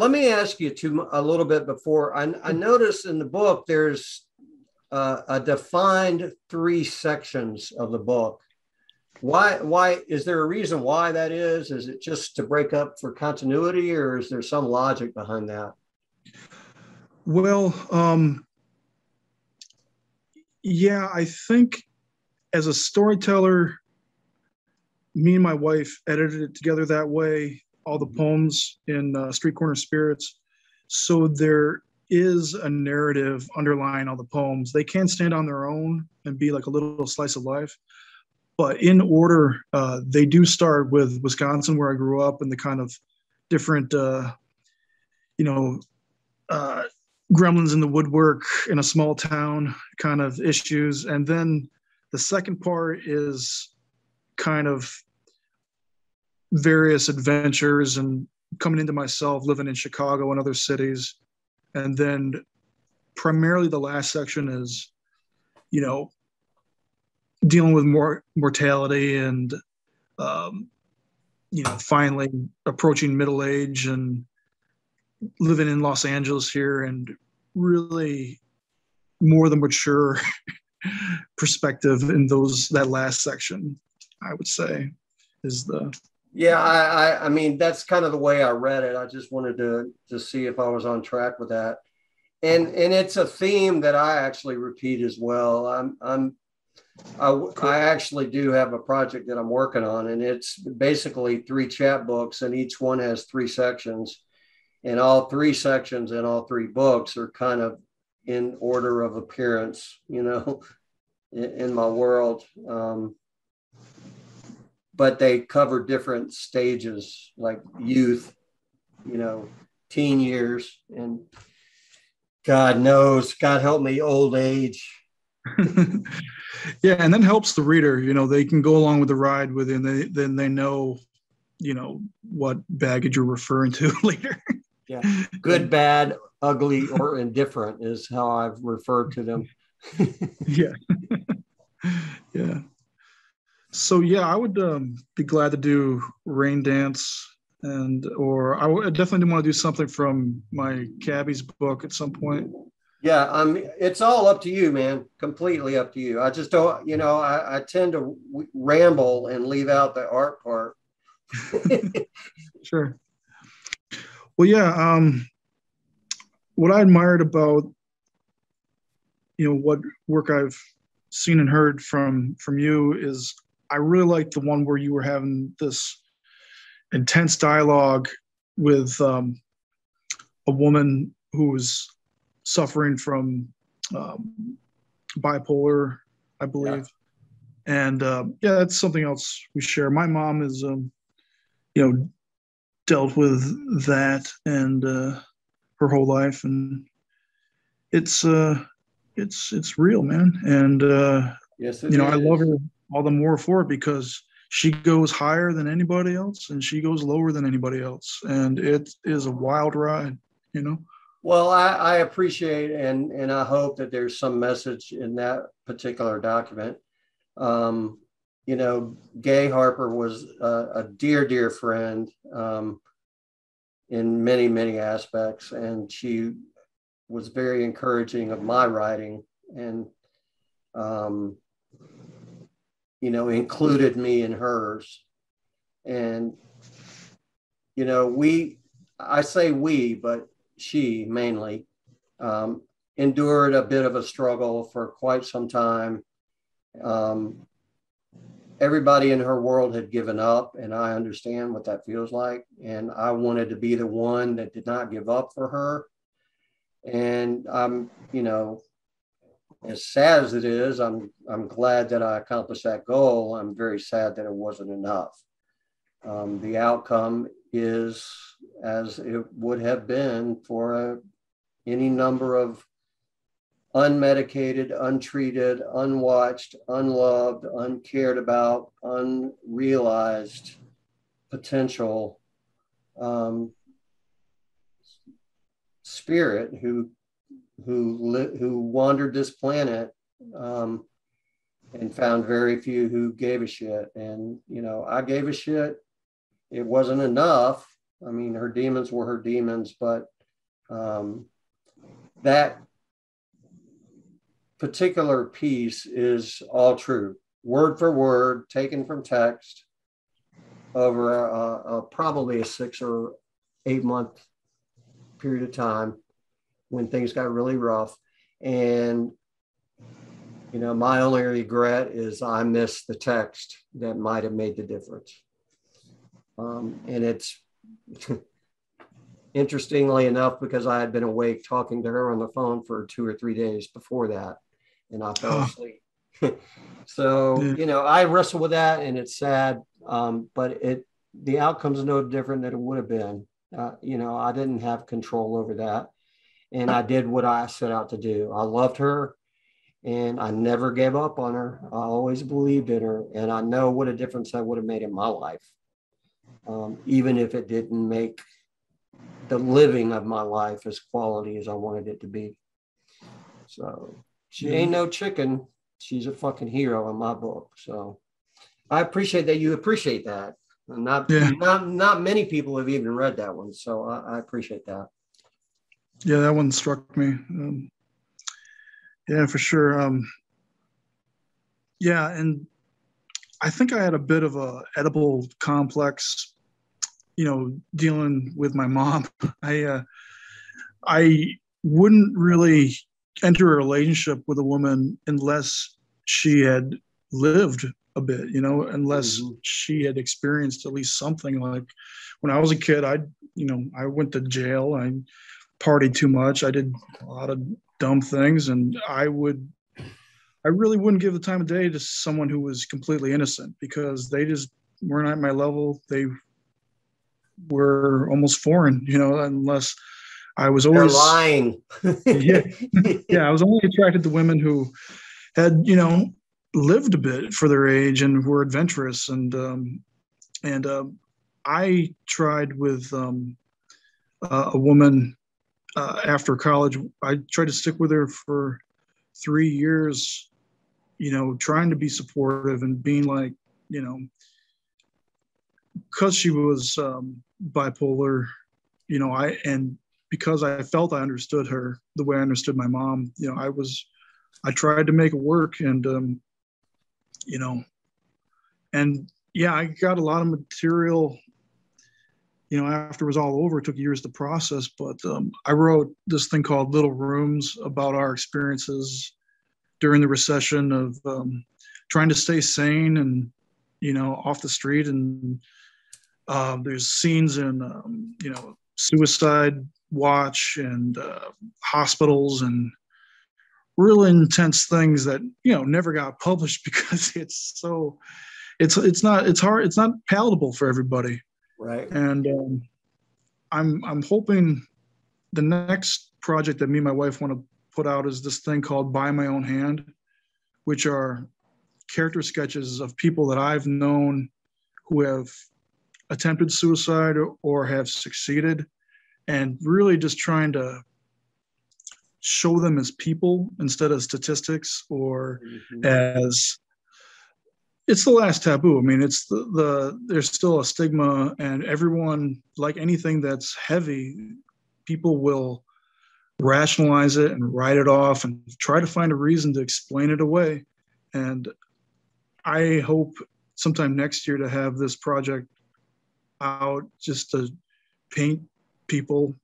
let me ask you to a little bit before. I, I noticed in the book there's uh, a defined three sections of the book. Why? Why is there a reason why that is? Is it just to break up for continuity, or is there some logic behind that? Well, um, yeah, I think as a storyteller, me and my wife edited it together that way all the poems in uh, Street Corner Spirits. So there is a narrative underlying all the poems. They can stand on their own and be like a little slice of life. But in order, uh, they do start with Wisconsin, where I grew up, and the kind of different, uh, you know, uh, gremlins in the woodwork in a small town kind of issues. And then the second part is kind of various adventures and coming into myself, living in Chicago and other cities. And then primarily the last section is, you know, dealing with more mortality and, um, you know, finally approaching middle age and living in Los Angeles here and really more the mature perspective in those that last section, I would say, is the yeah, I, I, I mean that's kind of the way I read it. I just wanted to to see if I was on track with that, and and it's a theme that I actually repeat as well. I'm I'm I, I actually do have a project that I'm working on, and it's basically three chapbooks, and each one has three sections, and all three sections and all three books are kind of in order of appearance, you know, in, in my world. Um, but they cover different stages like youth, you know, teen years, and God knows, God help me, old age. yeah, and then helps the reader. You know, they can go along with the ride with it, they then they know, you know, what baggage you're referring to later. yeah, good, bad, ugly, or indifferent is how I've referred to them. yeah. yeah. So yeah, I would um, be glad to do rain dance and or I definitely want to do something from my cabbie's book at some point. Yeah, um, it's all up to you, man. Completely up to you. I just don't, you know, I, I tend to w- ramble and leave out the art part. sure. Well, yeah. Um, what I admired about, you know, what work I've seen and heard from from you is I really like the one where you were having this intense dialogue with um, a woman who was suffering from um, bipolar, I believe. Yeah. And uh, yeah, that's something else we share. My mom is, um, you know, dealt with that and uh, her whole life, and it's uh, it's it's real, man. And uh, yes, you know, is. I love her all the more for it because she goes higher than anybody else and she goes lower than anybody else, and it is a wild ride, you know. Well, I, I, appreciate and and I hope that there's some message in that particular document. Um, you know, Gay Harper was a, a dear, dear friend um, in many, many aspects, and she was very encouraging of my writing and, um, you know, included me in hers. And, you know, we, I say we, but she mainly, um, endured a bit of a struggle for quite some time. Um, everybody in her world had given up, and I understand what that feels like. And I wanted to be the one that did not give up for her. And I'm, you know, as sad as it is, I'm I'm glad that I accomplished that goal. I'm very sad that it wasn't enough. Um, the outcome is as it would have been for a, any number of unmedicated, untreated, unwatched, unloved, uncared about, unrealized potential um, spirit who who li- who wandered this planet um, and found very few who gave a shit. And you know, I gave a shit it wasn't enough. I mean, her demons were her demons, but um, that particular piece is all true, word for word, taken from text over a, a, probably a six or eight month period of time when things got really rough. And, you know, my only regret is I missed the text that might have made the difference. Um, and it's interestingly enough, because I had been awake talking to her on the phone for two or three days before that, and I fell asleep. so, you know, I wrestle with that and it's sad, um, but it, the outcome's no different than it would have been. Uh, you know, I didn't have control over that. And I did what I set out to do. I loved her and I never gave up on her. I always believed in her. And I know what a difference that would have made in my life um, even if it didn't make the living of my life as quality as I wanted it to be. So she ain't no chicken. She's a fucking hero in my book. So I appreciate that you appreciate that. Not yeah. not not many people have even read that one. So I, I appreciate that. Yeah, that one struck me. Um, yeah, for sure. Um, yeah, and I think I had a bit of a Oedipal complex, you know, dealing with my mom. I uh, I wouldn't really enter a relationship with a woman unless she had lived a bit, you know, unless mm-hmm. she had experienced at least something like when I was a kid, I, you know, I went to jail. I partied too much. I did a lot of dumb things and I would I really wouldn't give the time of day to someone who was completely innocent because they just weren't at my level. They were almost foreign, you know, unless I was always They're lying. yeah, yeah, I was only attracted to women who had, you know, lived a bit for their age and were adventurous. And um, and uh, I tried with um, uh, a woman uh, after college. I tried to stick with her for three years, you know, trying to be supportive and being like, you know, because she was um, bipolar, you know, I and because I felt I understood her the way I understood my mom, you know, I was, I tried to make it work, and um, you know, and yeah, I got a lot of material. You know, after it was all over, it took years to process, but um, I wrote this thing called Little Rooms about our experiences during the recession of um, trying to stay sane and you know off the street and um, there's scenes in um, you know suicide watch and uh, hospitals and real intense things that you know never got published because it's so it's it's not it's hard it's not palatable for everybody right and um, i'm i'm hoping the next project that me and my wife want to put out is this thing called by my own hand which are character sketches of people that i've known who have attempted suicide or, or have succeeded and really just trying to show them as people instead of statistics or Mhm. as it's the last taboo. I mean it's the, the there's still a stigma and everyone like anything that's heavy people will rationalize it and write it off and try to find a reason to explain it away. And i hope sometime next year to have this project out just to paint people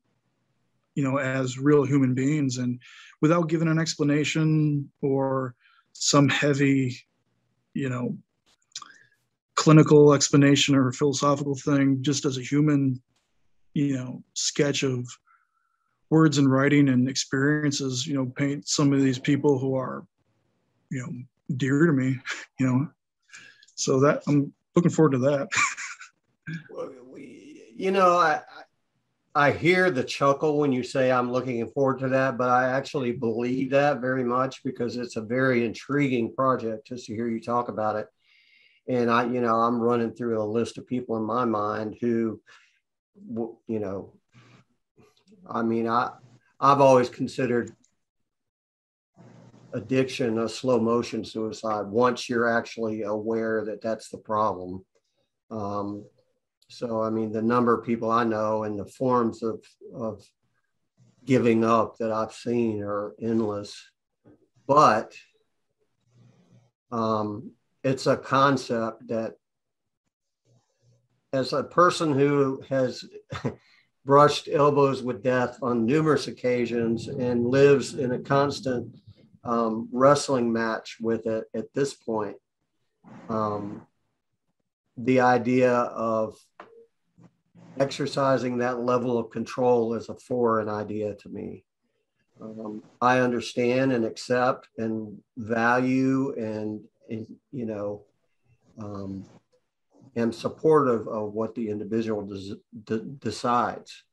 you know as real human beings and without giving an explanation or some heavy you know clinical explanation or philosophical thing just as a human you know sketch of words and writing and experiences you know paint some of these people who are you know dear to me you know so that i'm looking forward to that you know, I, I hear the chuckle when you say I'm looking forward to that, but I actually believe that very much because it's a very intriguing project just to hear you talk about it. And I, you know, I'm running through a list of people in my mind who, you know, I mean, I I've always considered addiction a slow motion suicide once you're actually aware that that's the problem. Um, so, I mean, the number of people I know and the forms of, of giving up that I've seen are endless. But um, it's a concept that, as a person who has brushed elbows with death on numerous occasions and lives in a constant um, wrestling match with it at this point, um, the idea of exercising that level of control is a foreign idea to me. Um, I understand and accept and value and, and you know, um, am supportive of what the individual des- de- decides.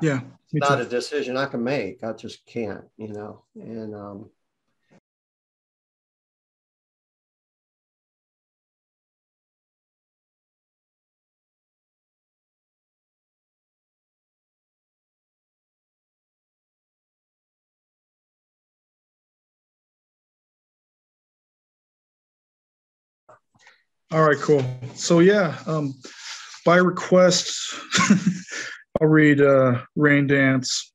yeah It's not too. a decision I can make. I just can't, you know. And um, All right, cool. So yeah, um, by request, I'll read uh, Rain Dance,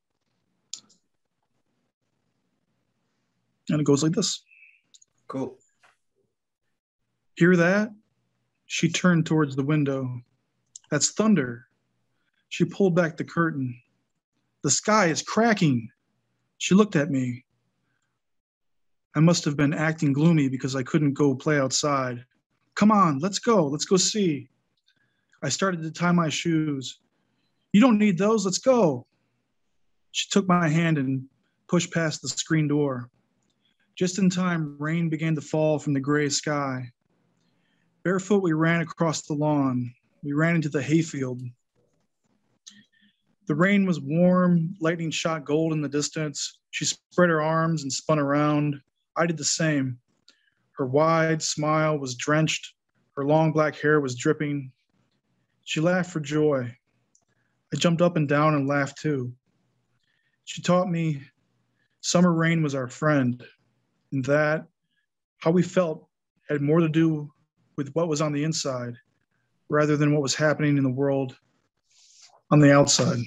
and it goes like this. cool. Hear that? She turned towards the window. That's thunder. She pulled back the curtain. The sky is cracking. She looked at me. I must have been acting gloomy because I couldn't go play outside. Come on, let's go. Let's go see. I started to tie my shoes. You don't need those. Let's go. She took my hand and pushed past the screen door. Just in time, rain began to fall from the gray sky. Barefoot, we ran across the lawn. We ran into the hayfield. The rain was warm, lightning shot gold in the distance. She spread her arms and spun around. I did the same. Her wide smile was drenched. Her long black hair was dripping. She laughed for joy. I jumped up and down and laughed too. She taught me summer rain was our friend. and that how we felt had more to do with what was on the inside rather than what was happening in the world on the outside.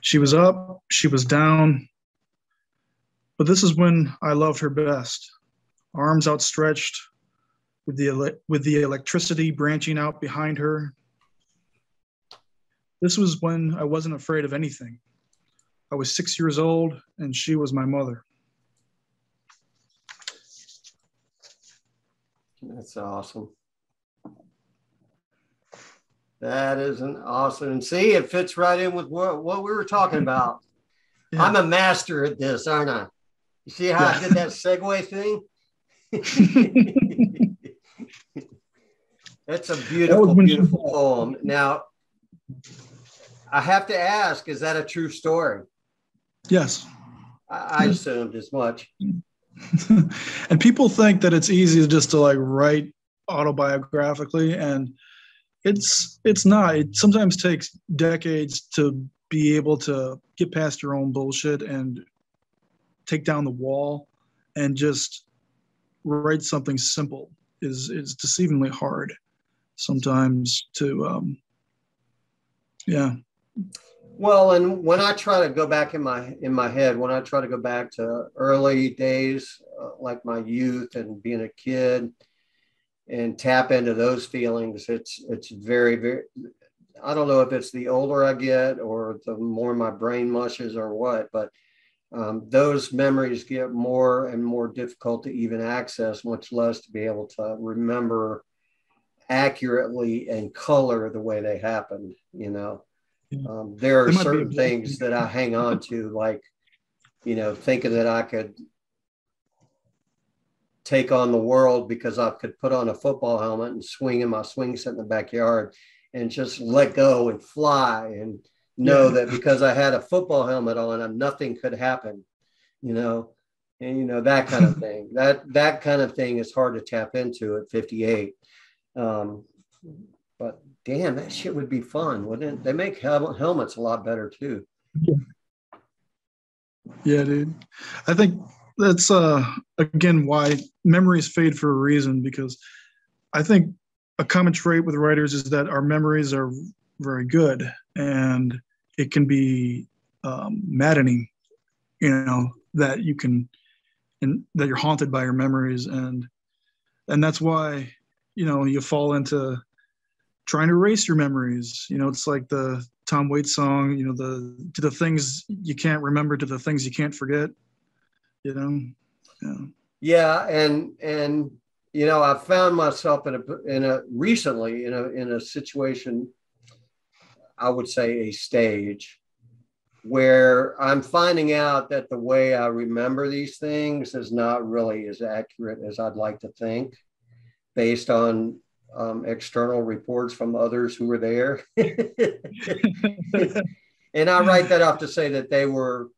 She was up, she was down, but this is when I loved her best. Arms outstretched, with the, with the electricity branching out behind her. This was when I wasn't afraid of anything. I was six years old, and she was my mother. That's awesome. That is an awesome. And see, it fits right in with what, what we were talking about. Yeah. I'm a master at this, aren't I? You see how yeah. I did that segue thing? That's a beautiful, beautiful poem. Now, I have to ask, is that a true story? Yes. I, I assumed as much. and people think that it's easy just to like write autobiographically and it's it's not it sometimes takes decades to be able to get past your own bullshit and take down the wall and just write something simple is is deceivingly hard sometimes to um yeah well, and when I try to go back in my in my head, when I try to go back to early days, uh, like my youth and being a kid, and tap into those feelings, it's it's very very. I don't know if it's the older I get or the more my brain mushes or what, but um, those memories get more and more difficult to even access, much less to be able to remember accurately and color the way they happened. You know. Um, there are certain things that I hang on to, like, you know, thinking that I could take on the world because I could put on a football helmet and swing in my swing set in the backyard and just let go and fly and know that because I had a football helmet on, and nothing could happen, you know, and you know that kind of thing. that that kind of thing is hard to tap into at 58. Um, but damn, that shit would be fun, wouldn't it? They make hel- helmets a lot better too. Yeah. yeah, dude. I think that's uh again why memories fade for a reason because I think a common trait with writers is that our memories are very good and it can be um, maddening, you know, that you can and that you're haunted by your memories and and that's why you know you fall into trying to erase your memories. You know, it's like the Tom Waits song, you know, the to the things you can't remember to the things you can't forget. You know. Yeah. Yeah, and and you know, I found myself in a in a recently in a in a situation I would say a stage where I'm finding out that the way I remember these things is not really as accurate as I'd like to think based on um, external reports from others who were there. and I write that off to say that they were,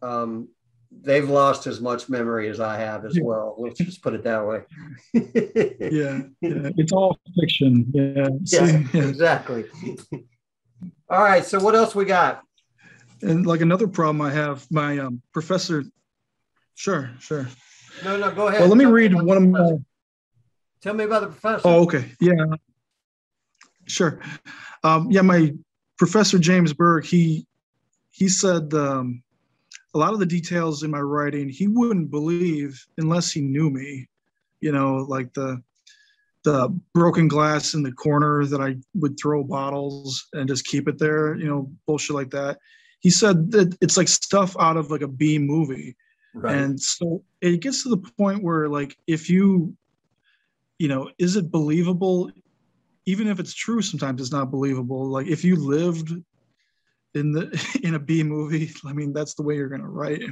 um, they've lost as much memory as I have as well. Let's just put it that way. yeah, yeah, it's all fiction. Yeah, yeah, exactly. all right, so what else we got? And like another problem I have, my um, professor. Sure, sure. No, no, go ahead. Well, let me read one of my Tell me about the professor. Oh, okay. Yeah. Sure. Um, yeah, my professor James Berg, he he said um, a lot of the details in my writing he wouldn't believe unless he knew me. You know, like the the broken glass in the corner that I would throw bottles and just keep it there. You know, bullshit like that. He said that it's like stuff out of like a B movie. Right. And so it gets to the point where like if you you know, is it believable? Even if it's true, sometimes it's not believable. Like if you lived in the in a B movie, I mean, that's the way you're gonna write.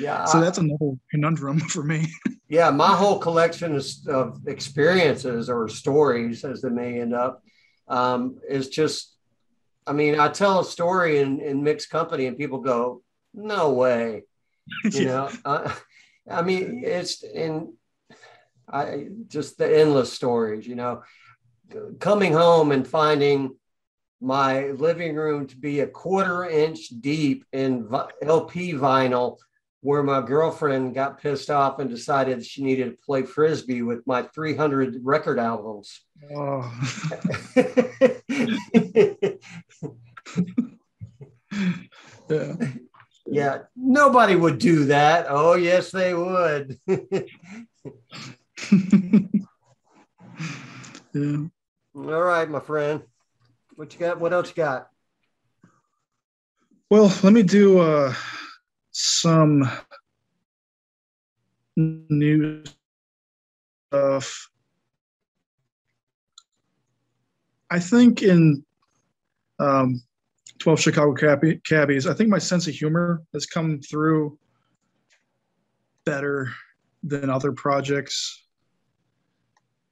yeah. So that's another conundrum for me. yeah, my whole collection of experiences or stories, as they may end up, um, is just. I mean, I tell a story in, in mixed company, and people go, "No way," you yeah. know. Uh, I mean, it's in I just the endless stories, you know, coming home and finding my living room to be a quarter inch deep in LP vinyl where my girlfriend got pissed off and decided she needed to play frisbee with my 300 record albums. Oh. yeah. Yeah, nobody would do that. Oh, yes, they would. yeah. All right, my friend. What you got? What else you got? Well, let me do uh, some new stuff. I think in um, 12 Chicago Cabbies, I think my sense of humor has come through better than other projects.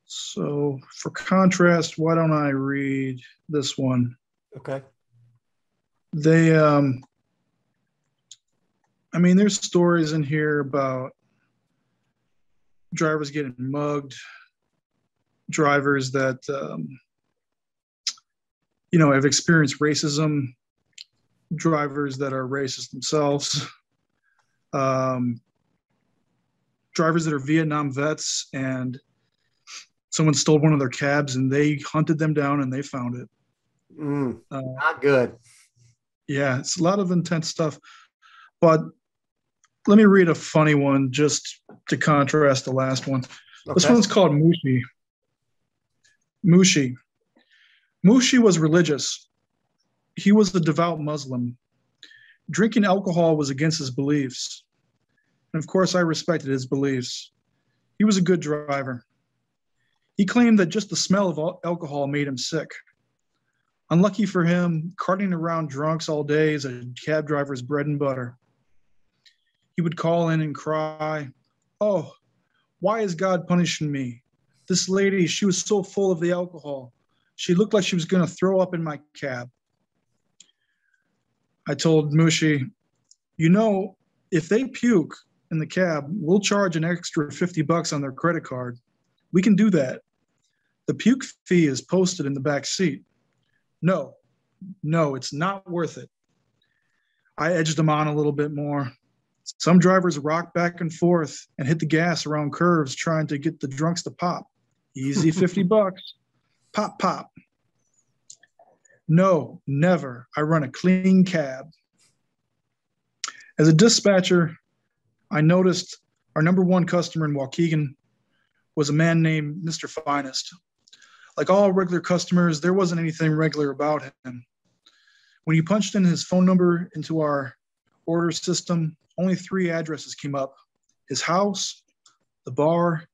So, for contrast, why don't I read this one? Okay. They, um, I mean, there's stories in here about drivers getting mugged, drivers that, um, you know, have experienced racism, drivers that are racist themselves, um, drivers that are Vietnam vets and someone stole one of their cabs and they hunted them down and they found it. Mm, Uh, not good. yeah, it's a lot of intense stuff. But let me read a funny one just to contrast the last one. This one's called Mushi. Mushi. Mushi was religious. He was a devout Muslim. Drinking alcohol was against his beliefs. And of course, I respected his beliefs. He was a good driver. He claimed that just the smell of alcohol made him sick. Unlucky for him, carting around drunks all day is a cab driver's bread and butter. He would call in and cry, Oh, why is God punishing me? This lady, she was so full of the alcohol. She looked like she was going to throw up in my cab. I told Mushi, You know, if they puke in the cab, we'll charge an extra 50 bucks on their credit card. We can do that. The puke fee is posted in the back seat. No, no, it's not worth it. I edged him on a little bit more. Some drivers rock back and forth and hit the gas around curves trying to get the drunks to pop. Easy 50 bucks. Pop, pop. No, never. I run a clean cab. As a dispatcher, I noticed our number one customer in Waukegan was a man named Mr. Finest. Like all regular customers, there wasn't anything regular about him. When he punched in his phone number into our order system, only three addresses came up his house, the bar,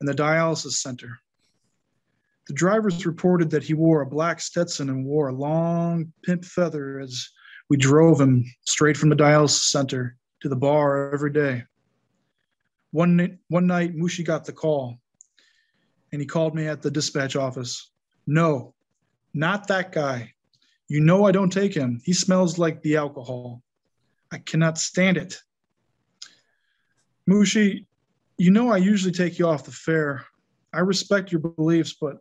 and the dialysis center. The drivers reported that he wore a black Stetson and wore a long pimp feather as we drove him straight from the dialysis center to the bar every day. One, one night, Mushi got the call and he called me at the dispatch office. No, not that guy. You know I don't take him. He smells like the alcohol. I cannot stand it. Mushi, you know I usually take you off the fare. I respect your beliefs, but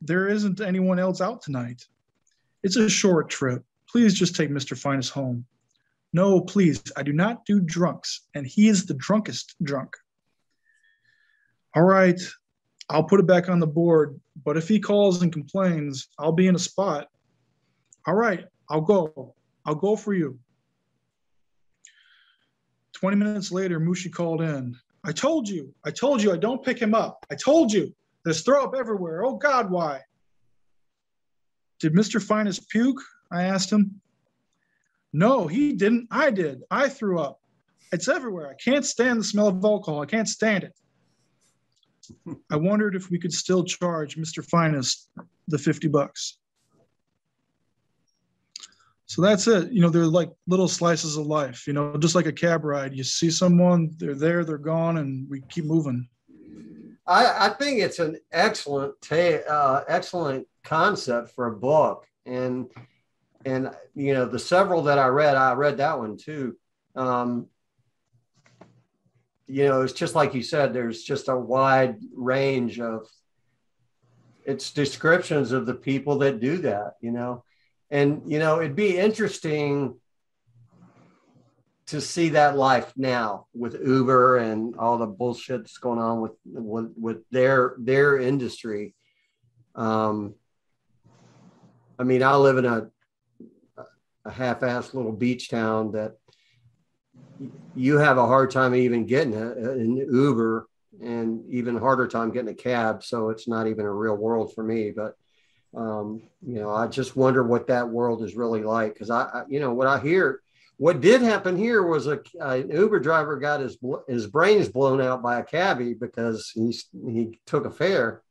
there isn't anyone else out tonight. It's a short trip. Please just take Mr. Finest home. No, please, I do not do drunks, and he is the drunkest drunk. All right, I'll put it back on the board, but if he calls and complains, I'll be in a spot. All right, I'll go. I'll go for you. 20 minutes later, Mushi called in. I told you, I told you I don't pick him up. I told you. There's throw up everywhere. Oh God, why? Did Mr. Finest puke? I asked him. No, he didn't. I did. I threw up. It's everywhere. I can't stand the smell of alcohol. I can't stand it. I wondered if we could still charge Mr. Finest the 50 bucks. So that's it. You know, they're like little slices of life, you know, just like a cab ride. You see someone, they're there, they're gone, and we keep moving. I, I think it's an excellent, ta- uh, excellent concept for a book, and and you know the several that I read, I read that one too. Um, you know, it's just like you said. There's just a wide range of it's descriptions of the people that do that. You know, and you know it'd be interesting to see that life now with Uber and all the bullshit that's going on with with, with their their industry. Um, I mean, I live in a a half-assed little beach town that you have a hard time even getting a, an Uber and even harder time getting a cab. So it's not even a real world for me. But um, you know, I just wonder what that world is really like because I, I, you know, what I hear. What did happen here was a, an Uber driver got his his brains blown out by a cabbie because he he took a fare.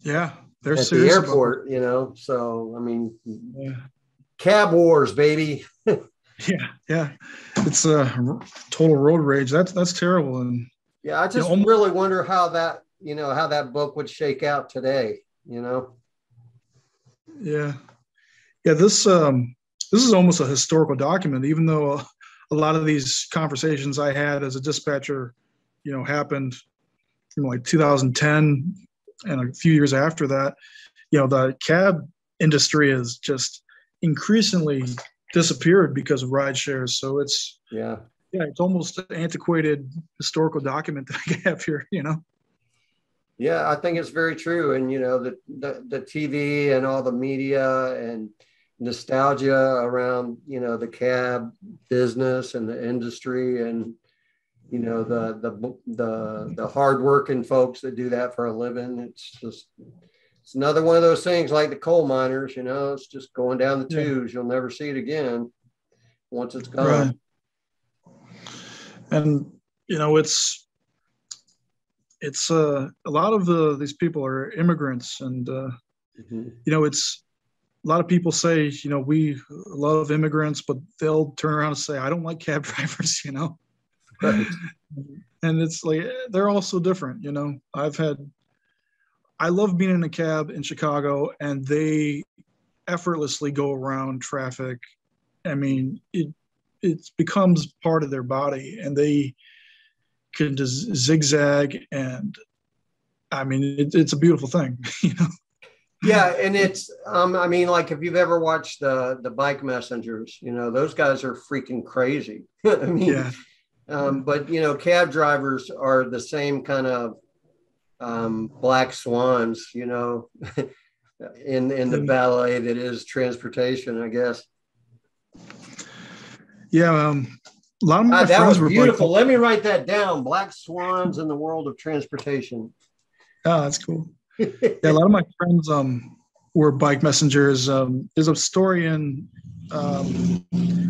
Yeah, they're at the airport. You know, so I mean, yeah. cab wars, baby. yeah, yeah, it's a total road rage. That's that's terrible. And yeah, I just you know, really wonder how that you know how that book would shake out today. You know. Yeah, yeah. This um, this is almost a historical document, even though a, a lot of these conversations I had as a dispatcher, you know, happened from like 2010 and a few years after that. You know, the cab industry is just increasingly disappeared because of ride shares. So it's yeah, yeah, it's almost an antiquated historical document that I have here. You know. Yeah, I think it's very true. And, you know, the, the, the TV and all the media and nostalgia around, you know, the cab business and the industry and, you know, the, the, the, the hardworking folks that do that for a living. It's just, it's another one of those things like the coal miners, you know, it's just going down the tubes. You'll never see it again once it's gone. Right. And, you know, it's, it's uh, a lot of the these people are immigrants, and uh, mm-hmm. you know, it's a lot of people say, you know, we love immigrants, but they'll turn around and say, I don't like cab drivers, you know. Right. and it's like they're all so different, you know. I've had, I love being in a cab in Chicago, and they effortlessly go around traffic. I mean, it it becomes part of their body, and they can just zigzag and I mean it, it's a beautiful thing, you know. Yeah, and it's um, I mean, like if you've ever watched the the bike messengers, you know, those guys are freaking crazy. I mean, yeah. um, but you know, cab drivers are the same kind of um, black swans, you know, in in the ballet that is transportation, I guess. Yeah, um, a lot of my uh, that friends was beautiful. Let me write that down. Black swans in the world of transportation. Oh, that's cool. yeah, a lot of my friends um, were bike messengers. Um, there's a story in um,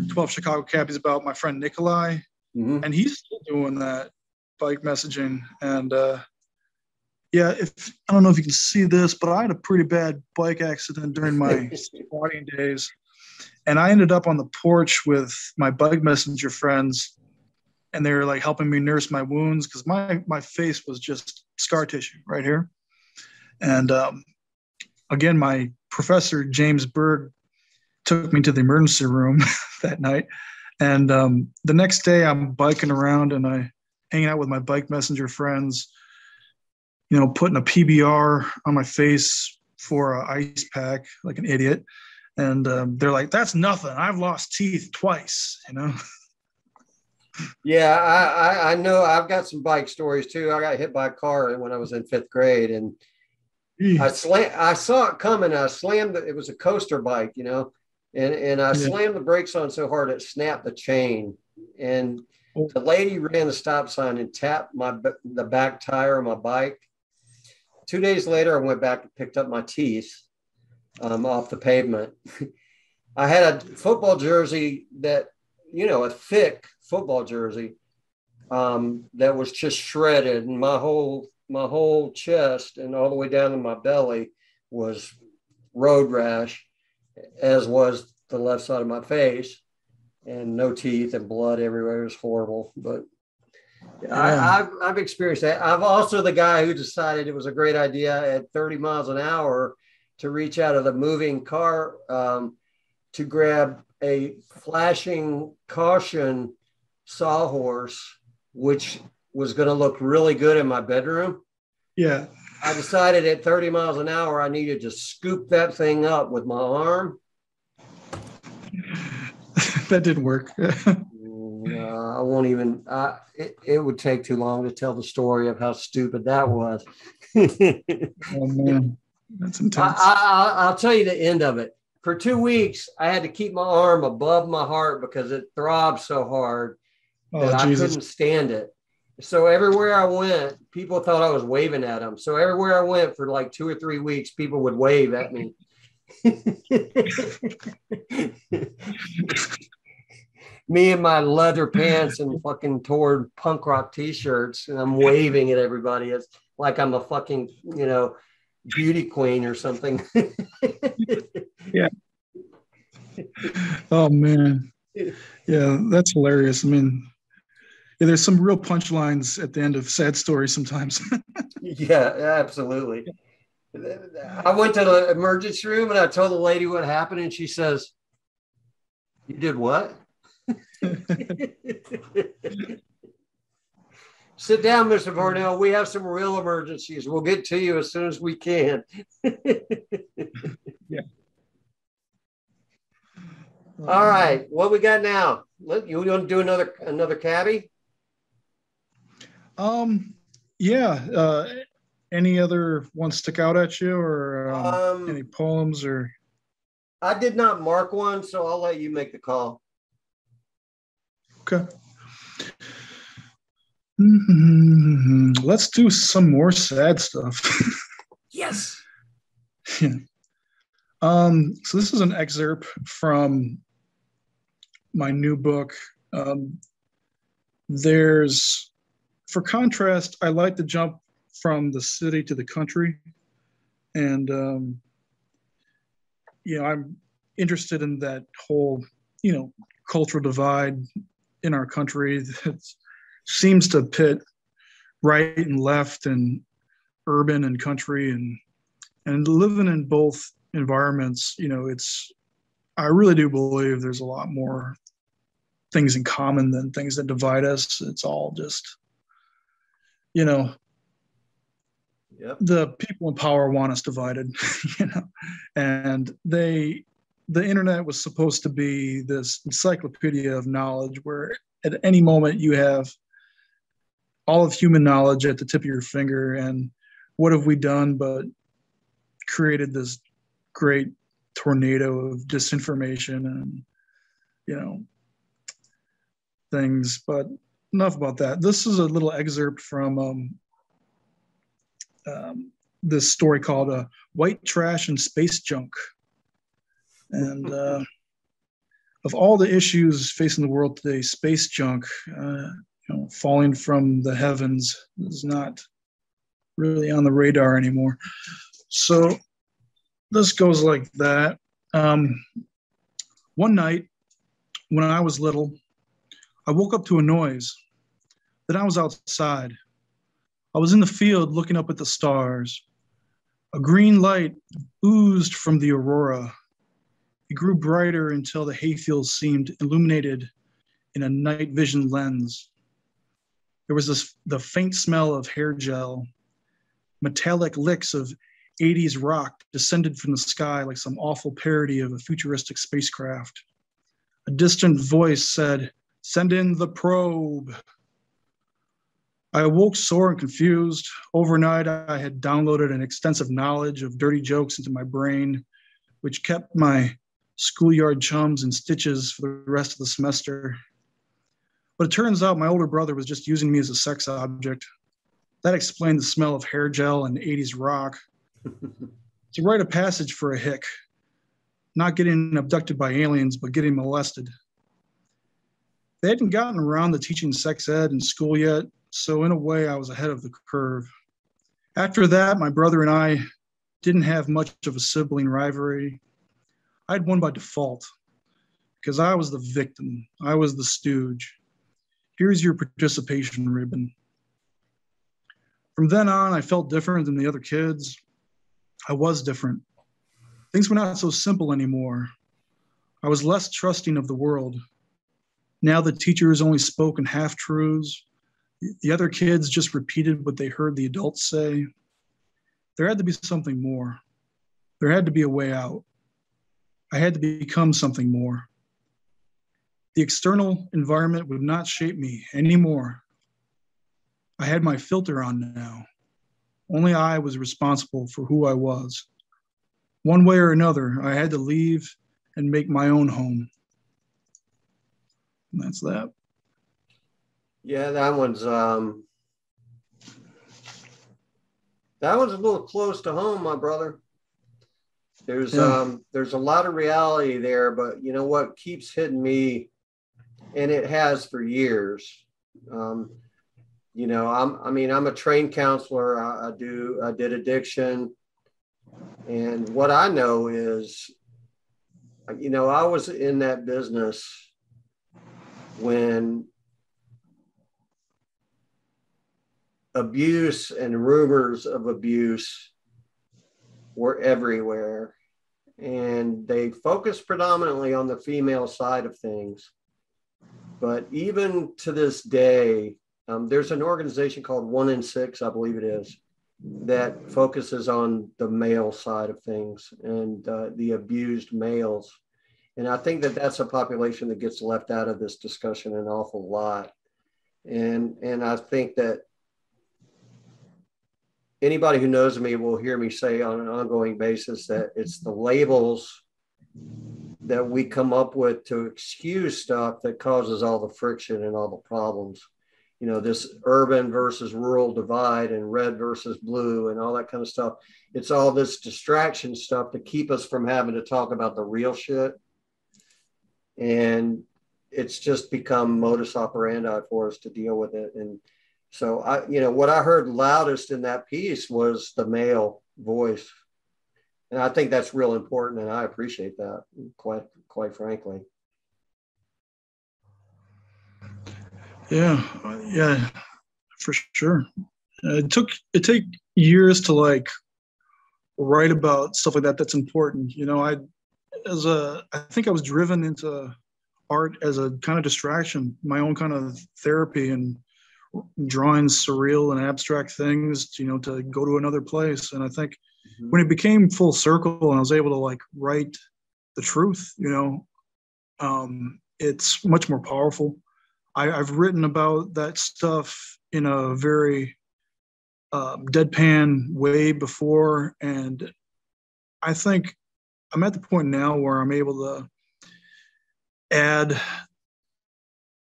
12 Chicago Cabbies about my friend Nikolai, mm-hmm. and he's still doing that bike messaging. And uh, yeah, if I don't know if you can see this, but I had a pretty bad bike accident during my squatting days and I ended up on the porch with my bug messenger friends, and they were like helping me nurse my wounds because my my face was just scar tissue right here. And um, again, my professor James Berg took me to the emergency room that night, and um, the next day I'm biking around and I hanging out with my bike messenger friends. You know, putting a PBR on my face for an ice pack like an idiot and um, they're like, "That's nothing. I've lost teeth twice." You know. yeah, I, I, I know. I've got some bike stories too. I got hit by a car when I was in fifth grade, and I slam. I saw it coming. I slammed. it It was a coaster bike, you know, and and I yeah. slammed the brakes on so hard it snapped the chain, and oh. the lady ran the stop sign and tapped my the back tire of my bike. Two days later, I went back and picked up my teeth um, off the pavement. I had a football jersey that, you know, a thick football jersey um, that was just shredded, and my whole my whole chest and all the way down to my belly was road rash, as was the left side of my face, and no teeth and blood everywhere. It was horrible, but yeah. I, have I've experienced that. I've also the guy who decided it was a great idea at 30 miles an hour to reach out of the moving car um, to grab a flashing caution sawhorse, which was going to look really good in my bedroom. Yeah. I decided at 30 miles an hour, I needed to scoop that thing up with my arm. that didn't work. know, I won't even. Uh, it, it would take too long to tell the story of how stupid that was. Oh man, that's I, intense. I, I'll tell you the end of it. For two weeks, I had to keep my arm above my heart because it throbbed so hard that oh I couldn't stand it. So everywhere I went, people thought I was waving at them. So everywhere I went for like two or three weeks, people would wave at me. me in my leather pants and fucking torn punk rock t-shirts, and I'm waving at everybody. It's like I'm a fucking, you know, beauty queen or something. Yeah. Oh man, yeah, that's hilarious. I mean, yeah, there's some real punchlines at the end of sad stories sometimes. Yeah, absolutely. I went to the emergency room and I told the lady what happened, and she says, You did what? Sit down, Mr. Parnell. We have some real emergencies. We'll get to you as soon as we can. yeah. All right, what we got now? You want to do another another cabbie? Um, yeah. Uh, any other ones stick out at you, or um, Um, any poems, or I did not mark one, so I'll let you make the call. Okay. Mhm. Let's do some more sad stuff. Yes. Um, so this is an excerpt from my new book. Um, there's, for contrast, I like to jump from the city to the country, and um, you know, I'm interested in that whole, you know, cultural divide in our country that seems to pit right and left and urban and country and and living in both environments you know it's i really do believe there's a lot more things in common than things that divide us it's all just you know Yep. the people in power want us divided you know and they the internet was supposed to be this encyclopedia of knowledge where at any moment you have all of human knowledge at the tip of your finger and what have we done but created this great tornado of disinformation and you know things. But enough about that. This is a little excerpt from um, um, this story called uh, white trash and space junk and uh, of all the issues facing the world today space junk uh, you know falling from the heavens is not really on the radar anymore so this goes like that. Um, one night when I was little, I woke up to a noise. Then I was outside. I was in the field looking up at the stars. A green light oozed from the aurora. It grew brighter until the hayfields seemed illuminated in a night vision lens. There was this, the faint smell of hair gel, metallic licks of 80s rock descended from the sky like some awful parody of a futuristic spacecraft. A distant voice said, Send in the probe. I awoke sore and confused. Overnight, I had downloaded an extensive knowledge of dirty jokes into my brain, which kept my schoolyard chums and stitches for the rest of the semester. But it turns out my older brother was just using me as a sex object. That explained the smell of hair gel and 80s rock to write a passage for a hick, not getting abducted by aliens, but getting molested. They hadn't gotten around to teaching sex ed in school yet, so in a way, I was ahead of the curve. After that, my brother and I didn't have much of a sibling rivalry. I had won by default because I was the victim, I was the stooge. Here's your participation ribbon. From then on, I felt different than the other kids. I was different. Things were not so simple anymore. I was less trusting of the world. Now the teachers only spoke in half truths. The other kids just repeated what they heard the adults say. There had to be something more. There had to be a way out. I had to become something more. The external environment would not shape me anymore. I had my filter on now. Only I was responsible for who I was. One way or another, I had to leave and make my own home. And that's that. Yeah, that one's um that one's a little close to home, my brother. There's Yeah. um there's a lot of reality there, but you know what keeps hitting me, and it has for years. Um, you know, I'm I mean I'm a trained counselor. I, I do I did addiction, and what I know is, you know, I was in that business when abuse and rumors of abuse were everywhere. And they focus predominantly on the female side of things. But even to this day, um, there's an organization called One in Six, I believe it is, that focuses on the male side of things and uh, the abused males. And I think that that's a population that gets left out of this discussion an awful lot. And, and I think that anybody who knows me will hear me say on an ongoing basis that it's the labels that we come up with to excuse stuff that causes all the friction and all the problems. You know, this urban versus rural divide and red versus blue and all that kind of stuff. It's all this distraction stuff to keep us from having to talk about the real shit. And it's just become modus operandi for us to deal with it. And so I, you know, what I heard loudest in that piece was the male voice. And I think that's real important and I appreciate that quite quite frankly. Yeah, yeah, for sure. Uh, it took it take years to like write about stuff like that. That's important. You know, I as a I think I was driven into art as a kind of distraction, my own kind of therapy, and drawing surreal and abstract things. You know, to go to another place. And I think Mhm. when it became full circle and I was able to like write the truth, you know, um, it's much more powerful. I, I've written about that stuff in a very uh, deadpan way before, and I think I'm at the point now where I'm able to add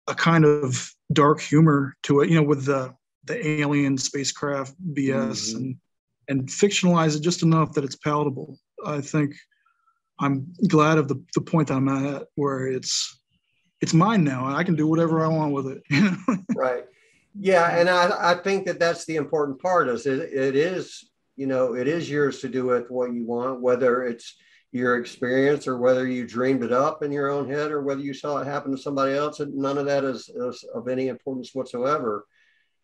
a kind of dark humor to it. You know, with the the alien spacecraft BS Mhm. and and fictionalize it just enough that it's palatable. I think I'm glad of the, the point that I'm at where it's it's mine now and I can do whatever I want with it. You know? right yeah and I, I think that that's the important part is it, it is you know it is yours to do with what you want whether it's your experience or whether you dreamed it up in your own head or whether you saw it happen to somebody else and none of that is, is of any importance whatsoever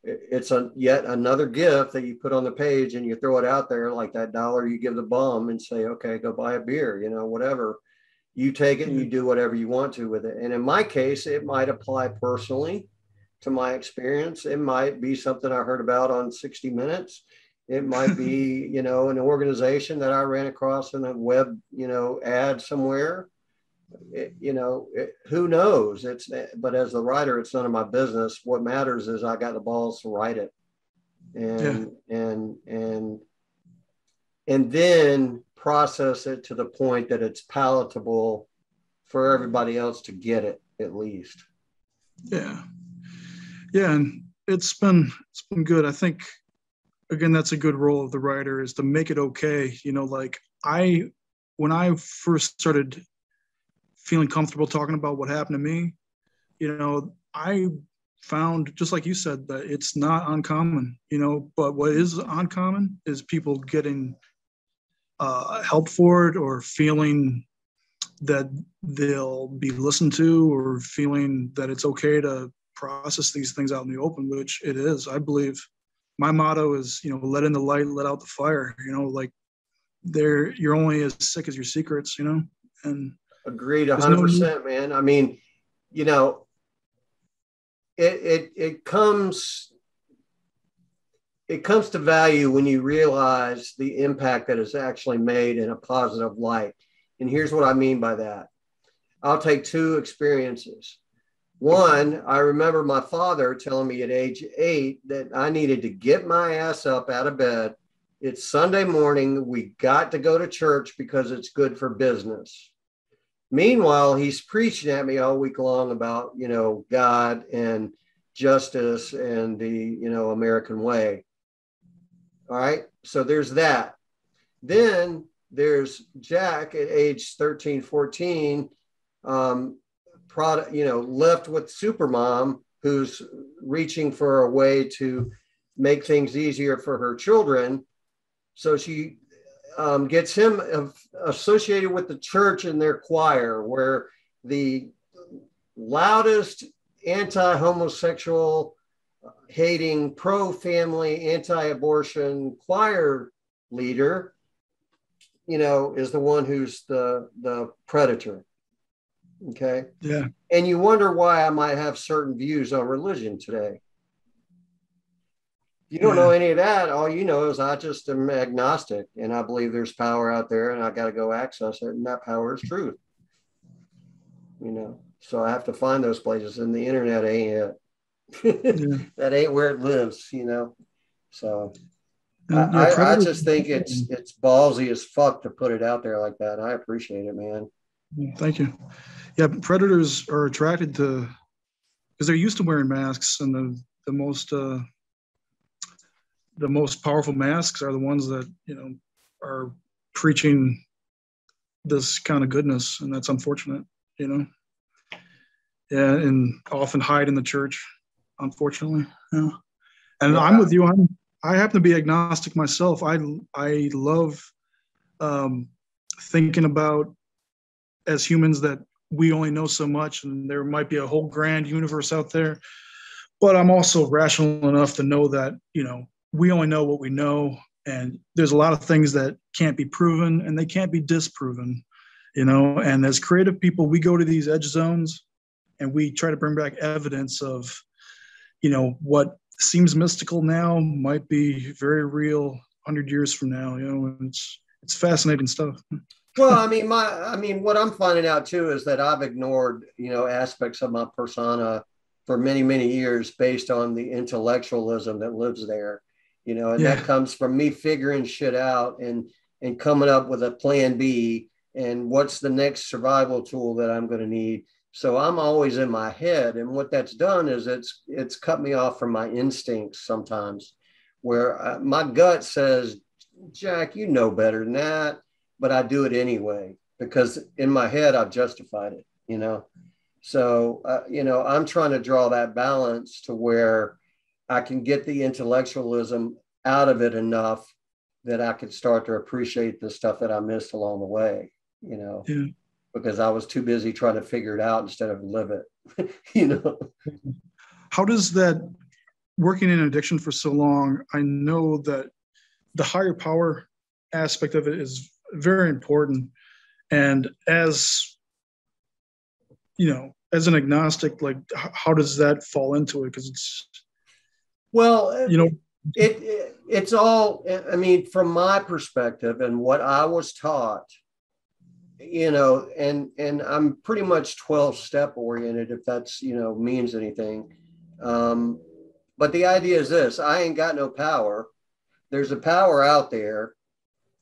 it's a yet another gift that you put on the page and you throw it out there like that dollar you give the bum and say okay go buy a beer you know whatever you take it and you mm-hmm. do whatever you want to with it and in my case it might apply personally to my experience. It might be something I heard about on 60 Minutes. It might be, you know, an organization that I ran across in a web, you know, ad somewhere. It, you know, it, who knows? It's, but as the writer, it's none of my business. What matters is I got the balls to write it, and and and and then process it to the point that it's palatable for everybody else to get it at least. yeah. Yeah, and it's been it's been good. I think again that's a good role of the writer is to make it okay. You know, like I when I first started feeling comfortable talking about what happened to me, you know, I found just like you said that it's not uncommon, you know, but what is uncommon is people getting uh, help for it or feeling that they'll be listened to or feeling that it's okay to process these things out in the open, which it is. I believe my motto is, you know, let in the light, let out the fire. You know, like there, you're only as sick as your secrets. You know, and Agreed, hundred no percent, man. I mean, you know, it it it comes it comes to value when you realize the impact that is actually made in a positive light. And here's what I mean by that. I'll take two experiences. One, I remember my father telling me at age eight that I needed to get my ass up out of bed. It's Sunday morning. We got to go to church because it's good for business. Meanwhile, he's preaching at me all week long about, you know, God and justice and the, you know, American way. All right. So there's that. Then there's Jack at age 13, 14, um, product, you know, left with Supermom, who's reaching for a way to make things easier for her children. So she um, gets him associated with the church and their choir, where the loudest anti homosexual, hating, pro family, anti abortion choir leader, you know, is the one who's the, the predator. Okay. Yeah. And you wonder why I might have certain views on religion today. You don't yeah. know any of that. All you know is I just am agnostic and I believe there's power out there and I got to go access it. And that power is truth. You know, so I have to find those places and the internet ain't it. yeah. that ain't where it lives, you know. So I, I, I, just think it's it's ballsy as fuck to put it out there like that. I appreciate it, man. Thank you. Yeah, predators are attracted to because they're used to wearing masks, and the the most uh, the most powerful masks are the ones that you know are preaching this kind of goodness, and that's unfortunate. You know, yeah, and often hide in the church, unfortunately. Yeah, and yeah. I'm with you. I'm I happen to be agnostic myself. I I love um, thinking about as humans that we only know so much and there might be a whole grand universe out there. But i'm also rational enough to know that you know we only know what we know and there's a lot of things that can't be proven and they can't be disproven you know? And as creative people we go to these edge zones and we try to bring back evidence of you know what seems mystical now might be very real 100 years from now you know? It's it's fascinating stuff well, I mean, my, I mean, what I'm finding out too is that I've ignored, you know, aspects of my persona for many, many years based on the intellectualism that lives there, you know, and yeah. that comes from me figuring shit out and and coming up with a plan B and what's the next survival tool that I'm going to need. So I'm always in my head, and what that's done is it's it's cut me off from my instincts sometimes, where I, uh, my gut says, Jack, you know better than that but I do it anyway because in my head I've justified it, you know. So, uh, you know, I'm trying to draw that balance to where I can get the intellectualism out of it enough that I could start to appreciate the stuff that I missed along the way, you know, yeah. because I was too busy trying to figure it out instead of live it, you know. How does that working in addiction for so long? I know that the higher power aspect of it is very important. And as you know, as an agnostic, like how does that fall into it? Because it's well, you know, it, it it's all. I mean, from my perspective and what I was taught, you know, and and I'm pretty much 12 step oriented, if that's you know means anything. Um, but the idea is this: I ain't got no power. There's a power out there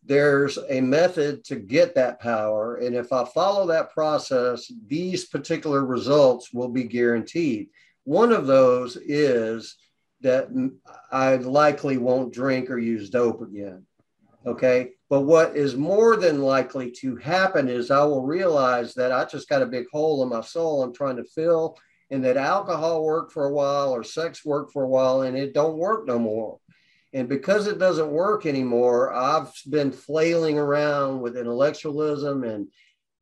there's a method to get that power. And if I follow that process, these particular results will be guaranteed. One of those is that I likely won't drink or use dope again. Okay. But what is more than likely to happen is I will realize that I just got a big hole in my soul I'm trying to fill, and that alcohol worked for a while or sex worked for a while, and it don't work no more. And because it doesn't work anymore, I've been flailing around with intellectualism and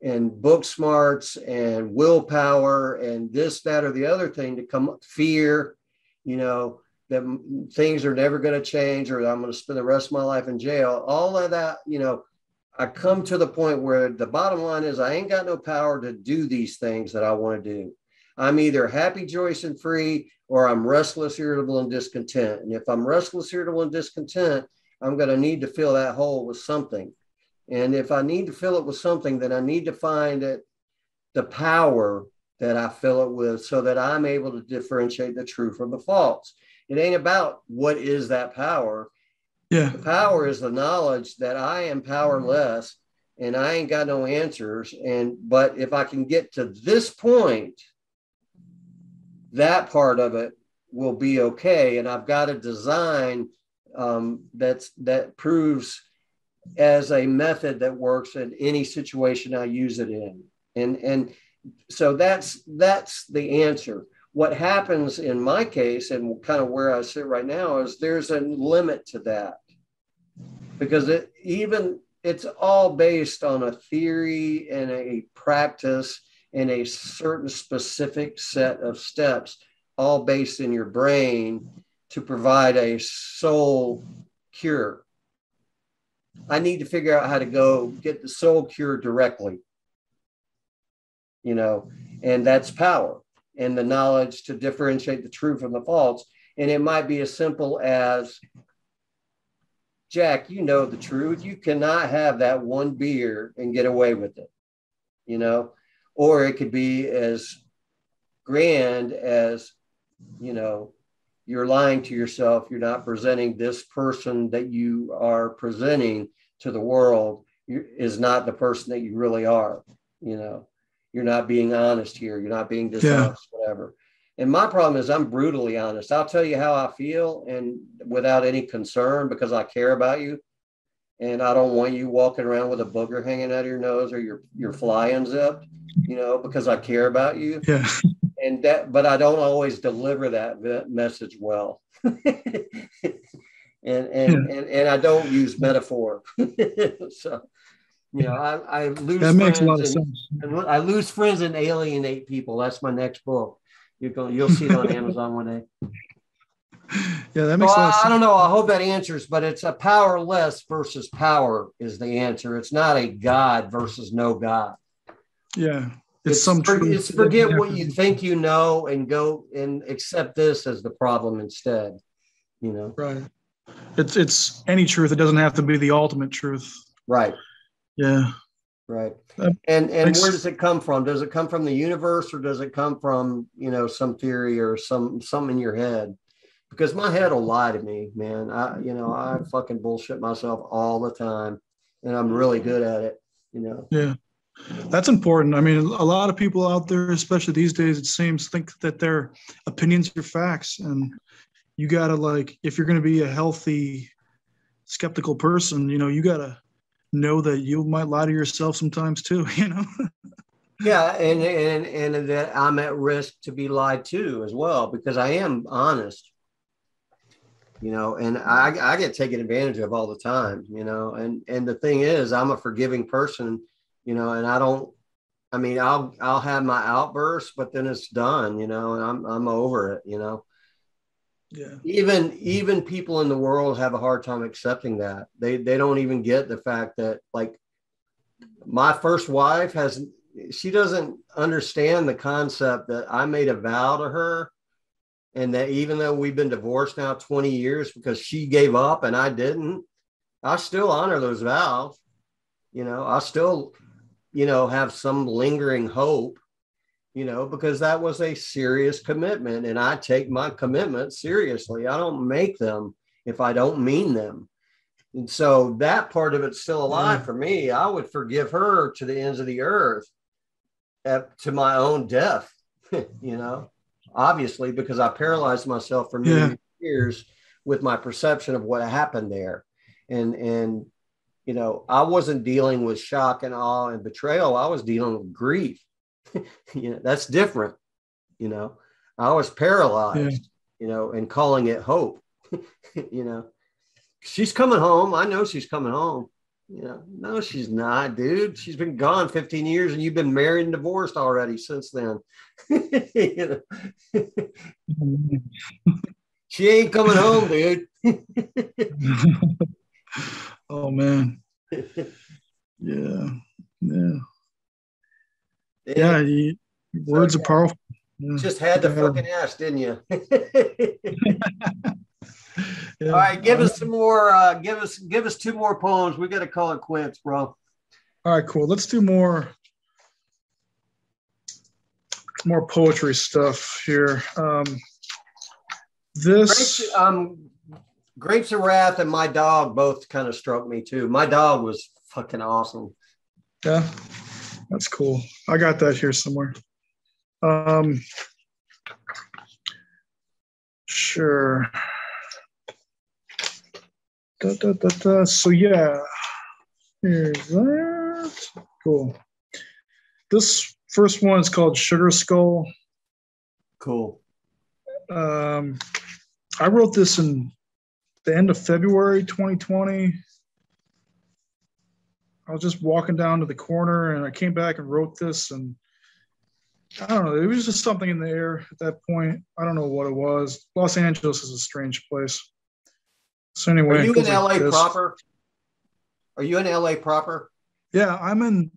and book smarts and willpower and this, that, or the other thing to come fear, you know, that things are never going to change or I'm going to spend the rest of my life in jail. All of that, you know, I come to the point where the bottom line is I ain't got no power to do these things that I want to do. I'm either happy, joyous, and free, or I'm restless, irritable, and discontent. And if I'm restless, irritable, and discontent, I'm going to need to fill that hole with something. And if I need to fill it with something, then I need to find it, the power that I fill it with so that I'm able to differentiate the true from the false. It ain't about what is that power. Yeah. The power is the knowledge that I am powerless and I ain't got no answers. And but if I can get to this point, that part of it will be okay. And I've got a design um, that's that proves as a method that works in any situation I use it in. And and so that's that's the answer. What happens in my case and kind of where I sit right now is there's a limit to that. Because it even it's all based on a theory and a practice and a certain specific set of steps, all based in your brain to provide a soul cure. I need to figure out how to go get the soul cure directly, you know, and that's power and the knowledge to differentiate the true from the false. And it might be as simple as Jack, you know the truth. You cannot have that one beer and get away with it, you know, or it could be as grand as, you know, you're lying to yourself. You're not presenting this person that you are presenting to the world is not the person that you really are. You know, you're not being honest here. You're not being dishonest, yeah. whatever. And my problem is I'm brutally honest. I'll tell you how I feel and without any concern because I care about you. And I don't want you walking around with a booger hanging out of your nose or your, your fly unzipped, you know, because I care about you. Yeah. And that, but I don't always deliver that message well. and, and, yeah. and, and I don't use metaphor. so, you know, I, I lose that makes a lot of and, sense. And I lose friends and alienate people. That's my next book. You're going, you'll see it on Amazon one day. Yeah, that makes so sense. I, don't know. I hope that answers, but it's a powerless versus power is the answer. It's not a God versus no God. Yeah. It's, it's some for, it's forget what you think you know and go and accept this as the problem instead. You know, right? It's it's any truth. It doesn't have to be the ultimate truth. Right. Yeah. Right. Uh, and and where does it come from? Does it come from the universe or does it come from, you know, some theory or some something in your head? Because my head will lie to me, man. I you know, I fucking bullshit myself all the time and I'm really good at it, you know. Yeah. That's important. I mean, a lot of people out there, especially these days, it seems think that their opinions are facts and you got to like if you're going to be a healthy skeptical person, you know, you got to know that you might lie to yourself sometimes too, you know? yeah. And, and, and that I'm at risk to be lied to as well, because I am honest, you know, and I, I get taken advantage of all the time, you know, and, and the thing is I'm a forgiving person, you know, and I don't, I mean, I'll, I'll have my outburst but then it's done, you know, and I'm, I'm over it, you know? yeah. Even even people in the world have a hard time accepting that. They they don't even get the fact that like my first wife has she doesn't understand the concept that i made a vow to her and that even though we've been divorced now 20 years because she gave up and i didn't i still honor those vows you know i still you know have some lingering hope you know, because that was a serious commitment. And I take my commitment seriously. I don't make them if I don't mean them. And so that part of it's still mm. alive yeah. for me. I would forgive her to the ends of the earth at, to my own death, you know, obviously, because I paralyzed myself for many yeah. years with my perception of what happened there. And, and, you know, I wasn't dealing with shock and awe and betrayal. I was dealing with grief you know, that's different. You know, I was paralyzed, yeah. you know, and calling it hope. you know, she's coming home. I know she's coming home. You know, no, she's not, dude. She's been gone 15 years and you've been married and divorced already since then. she ain't coming home, dude. oh man. Yeah. Yeah. Yeah, you, words so, are powerful. Yeah. Just had to fucking ask, didn't you? yeah. All right, give us some more. Uh, give us give us two more poems. We got to call it quits, bro. All right, cool. Let's do more. more poetry stuff here. Um, this Grapes, um, Grapes of Wrath and my dog both kind of struck me too. My dog was fucking awesome. Yeah, that's cool. I got that here somewhere. Um, sure. Da, da, da, da. So yeah, here's that. Cool. This first one is called Sugar Skull. Cool. Um, I wrote this in the end of February 2020. I was just walking down to the corner and I came back and wrote this and I don't know, it was just something in the air at that point. I don't know what it was. Los Angeles is a strange place. So anyway, Are you in goes like LA proper? Are you in LA proper? Yeah, I'm in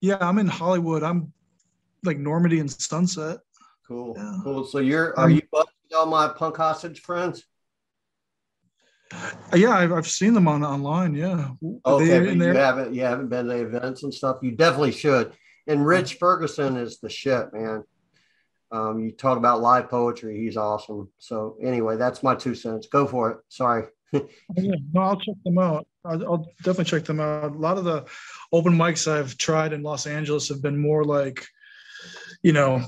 yeah, I'm in Hollywood. I'm like Normandy and Sunset. Cool. Yeah. Cool. So you're are Um, you with all my punk hostage friends? Uh, Yeah, I've, I've seen them on online. Yeah. Okay, They- but you haven't you haven't been to events and stuff. You definitely should. And Rich Ferguson is the shit, man. Um, you talk about live poetry, he's awesome. So anyway, that's my two cents. Go for it. Sorry. Oh, Yeah, no, I'll check them out. I'll, I'll definitely check them out. A lot of the open mics I've tried in Los Angeles have been more like, you know,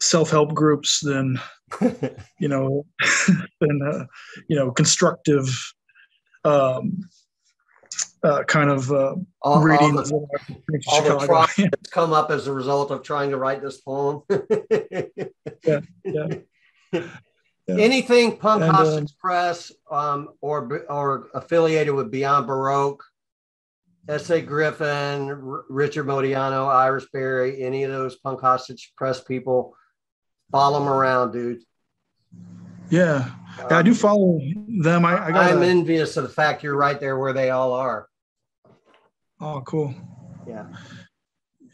self-help groups than, you know, than, uh, you know, constructive, um, uh, kind of uh, all, all readings. the, that I've been to all the trauma that's come up as a result of trying to write this poem. Yeah, yeah. Yeah. Anything punk And, hostage press um, or or affiliated with Beyond Baroque, S.A. Griffin, R- Richard Modiano, Iris Berry, any of those punk hostage press people, follow them around, dude. Yeah. Yeah, I do follow them. I, I got I'm a- envious of the fact you're right there where they all are. Oh, cool. Yeah.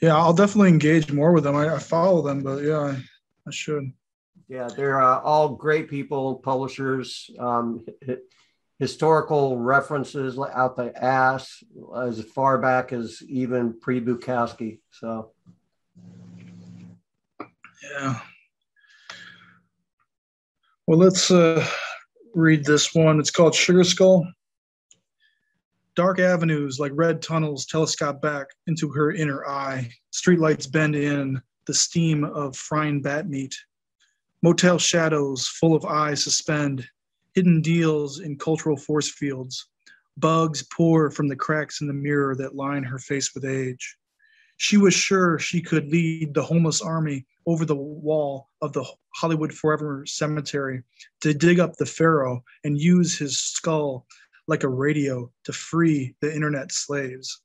Yeah, I'll definitely engage more with them. I, I follow them, but yeah, I, I should. Yeah, they're uh, all great people, publishers, um, hi- historical references out the ass as far back as even pre Bukowski. So, Yeah. Well, let's uh, read this one. It's called Sugar Skull. Dark avenues like red tunnels telescope back into her inner eye. Streetlights bend in the steam of frying bat meat. Motel shadows full of eyes suspend. Hidden deals in cultural force fields. Bugs pour from the cracks in the mirror that line her face with age. She was sure she could lead the homeless army over the wall of the Hollywood Forever Cemetery to dig up the pharaoh and use his skull like a radio to free the internet slaves.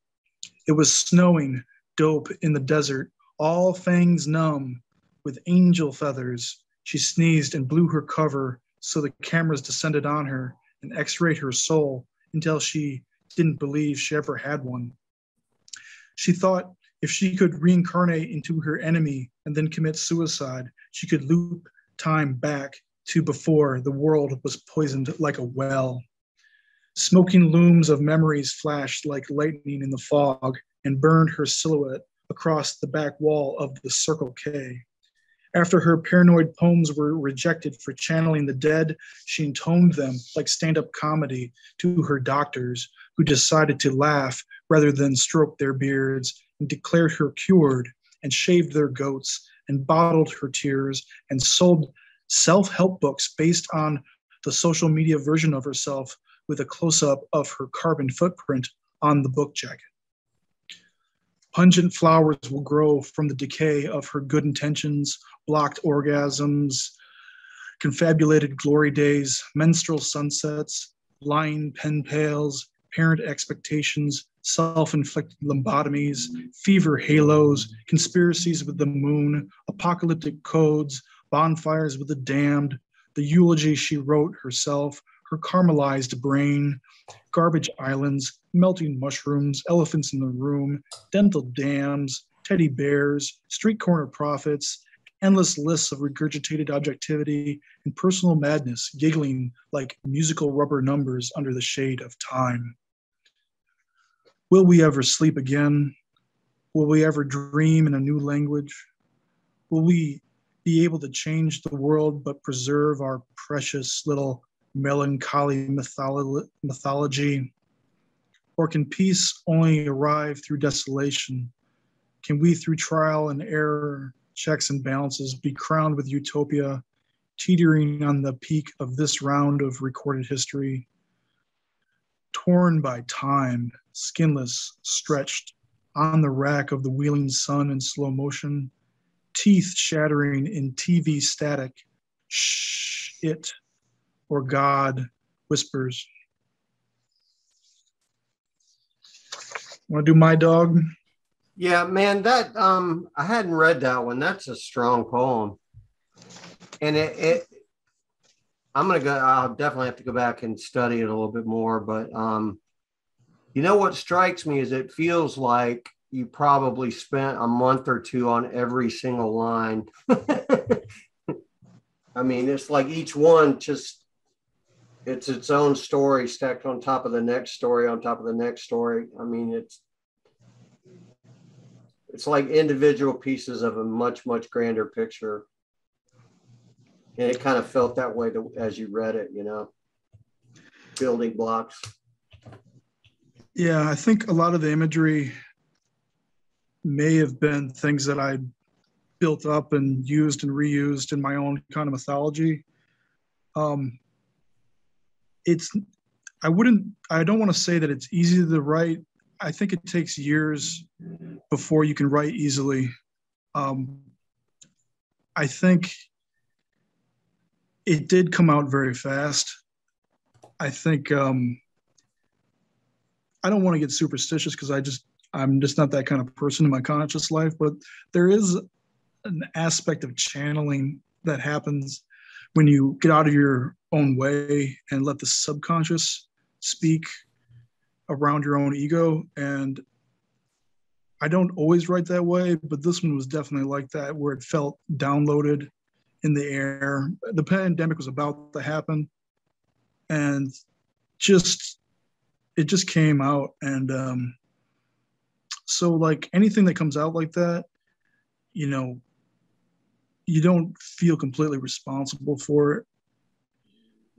It was snowing dope in the desert, all fangs numb with angel feathers. She sneezed and blew her cover so the cameras descended on her and x rayed her soul until she didn't believe she ever had one. She thought if she could reincarnate into her enemy and then commit suicide, she could loop time back to before the world was poisoned like a well. Smoking looms of memories flashed like lightning in the fog and burned her silhouette across the back wall of the Circle K. After her paranoid poems were rejected for channeling the dead, she intoned them like stand up comedy to her doctors, who decided to laugh rather than stroke their beards, and declared her cured, and shaved their goats, and bottled her tears, and sold self help books based on the social media version of herself with a close up of her carbon footprint on the book jacket. Pungent flowers will grow from the decay of her good intentions, blocked orgasms, confabulated glory days, menstrual sunsets, lying pen pals, parent expectations, self inflicted lobotomies, fever halos, conspiracies with the moon, apocalyptic codes, bonfires with the damned, the eulogy she wrote herself, her caramelized brain, garbage islands, melting mushrooms, elephants in the room, dental dams, teddy bears, street corner prophets, endless lists of regurgitated objectivity, and personal madness giggling like musical rubber numbers under the shade of time. Will we ever sleep again? Will we ever dream in a new language? will we be able to change the world but preserve our precious little melancholy mytholo- mythology? Or can peace only arrive through desolation? Can we, through trial and error, checks and balances, be crowned with utopia, teetering on the peak of this round of recorded history? Torn by time, skinless, stretched on the rack of the wheeling sun in slow motion, teeth shattering in TV static. Shh, it or God whispers. Want to do my dog? Yeah, man, that um I hadn't read that one. That's a strong poem. And it, it I'm gonna go I'll definitely have to go back and study it a little bit more, but um you know what strikes me is it feels like you probably spent a month or two on every single line. I mean, it's like each one just it's its own story stacked on top of the next story on top of the next story. I mean, it's it's like individual pieces of a much much grander picture. And it kind of felt that way to, as you read it, you know, building blocks. Yeah, I think a lot of the imagery may have been things that I built up and used and reused in my own kind of mythology. Um, it's, I wouldn't, I don't want to say that it's easy to write. I think it takes years before you can write easily. Um, I think it did come out very fast. I think um, I don't want to get superstitious because I just I'm just not that kind of person in my conscious life, but there is an aspect of channeling that happens when you get out of your own way and let the subconscious speak around your own ego. And I don't always write that way, but this one was definitely like that, where it felt downloaded in the air. The pandemic was about to happen, and just it just came out and um, so like anything that comes out like that you know you don't feel completely responsible for it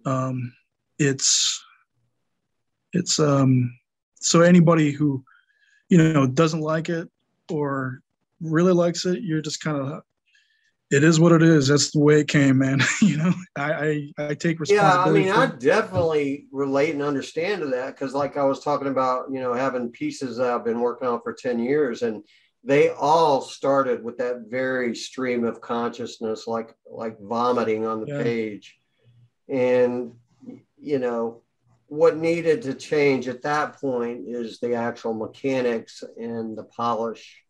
um, it's it's um so anybody who you know doesn't like it or really likes it you're just kind of it is what it is. That's the way it came, man. you know, I, I, I take responsibility. Yeah, I mean, I definitely relate and understand to that because, like I was talking about, you know, having pieces that I've been working on for ten years, and they all started with that very stream of consciousness, like like vomiting on the yeah. page, and you know, what needed to change at that point is the actual mechanics and the polish.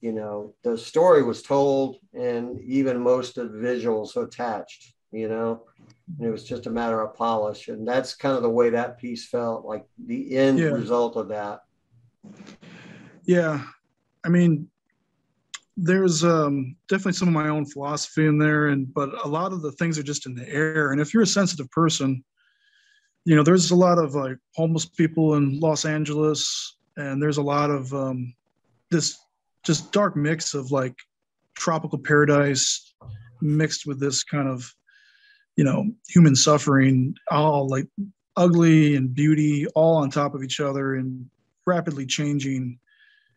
You know the story was told and even most of the visuals attached you know? And it was just a matter of polish. And that's kind of the way that piece felt like the end yeah. result of that. Yeah. I mean there's um, definitely some of my own philosophy in there and but a lot of the things are just in the air. And if you're a sensitive person you know there's a lot of like homeless people in los angeles and there's a lot of um, this just dark mix of like tropical paradise mixed with this kind of you know human suffering all like ugly and beauty all on top of each other and rapidly changing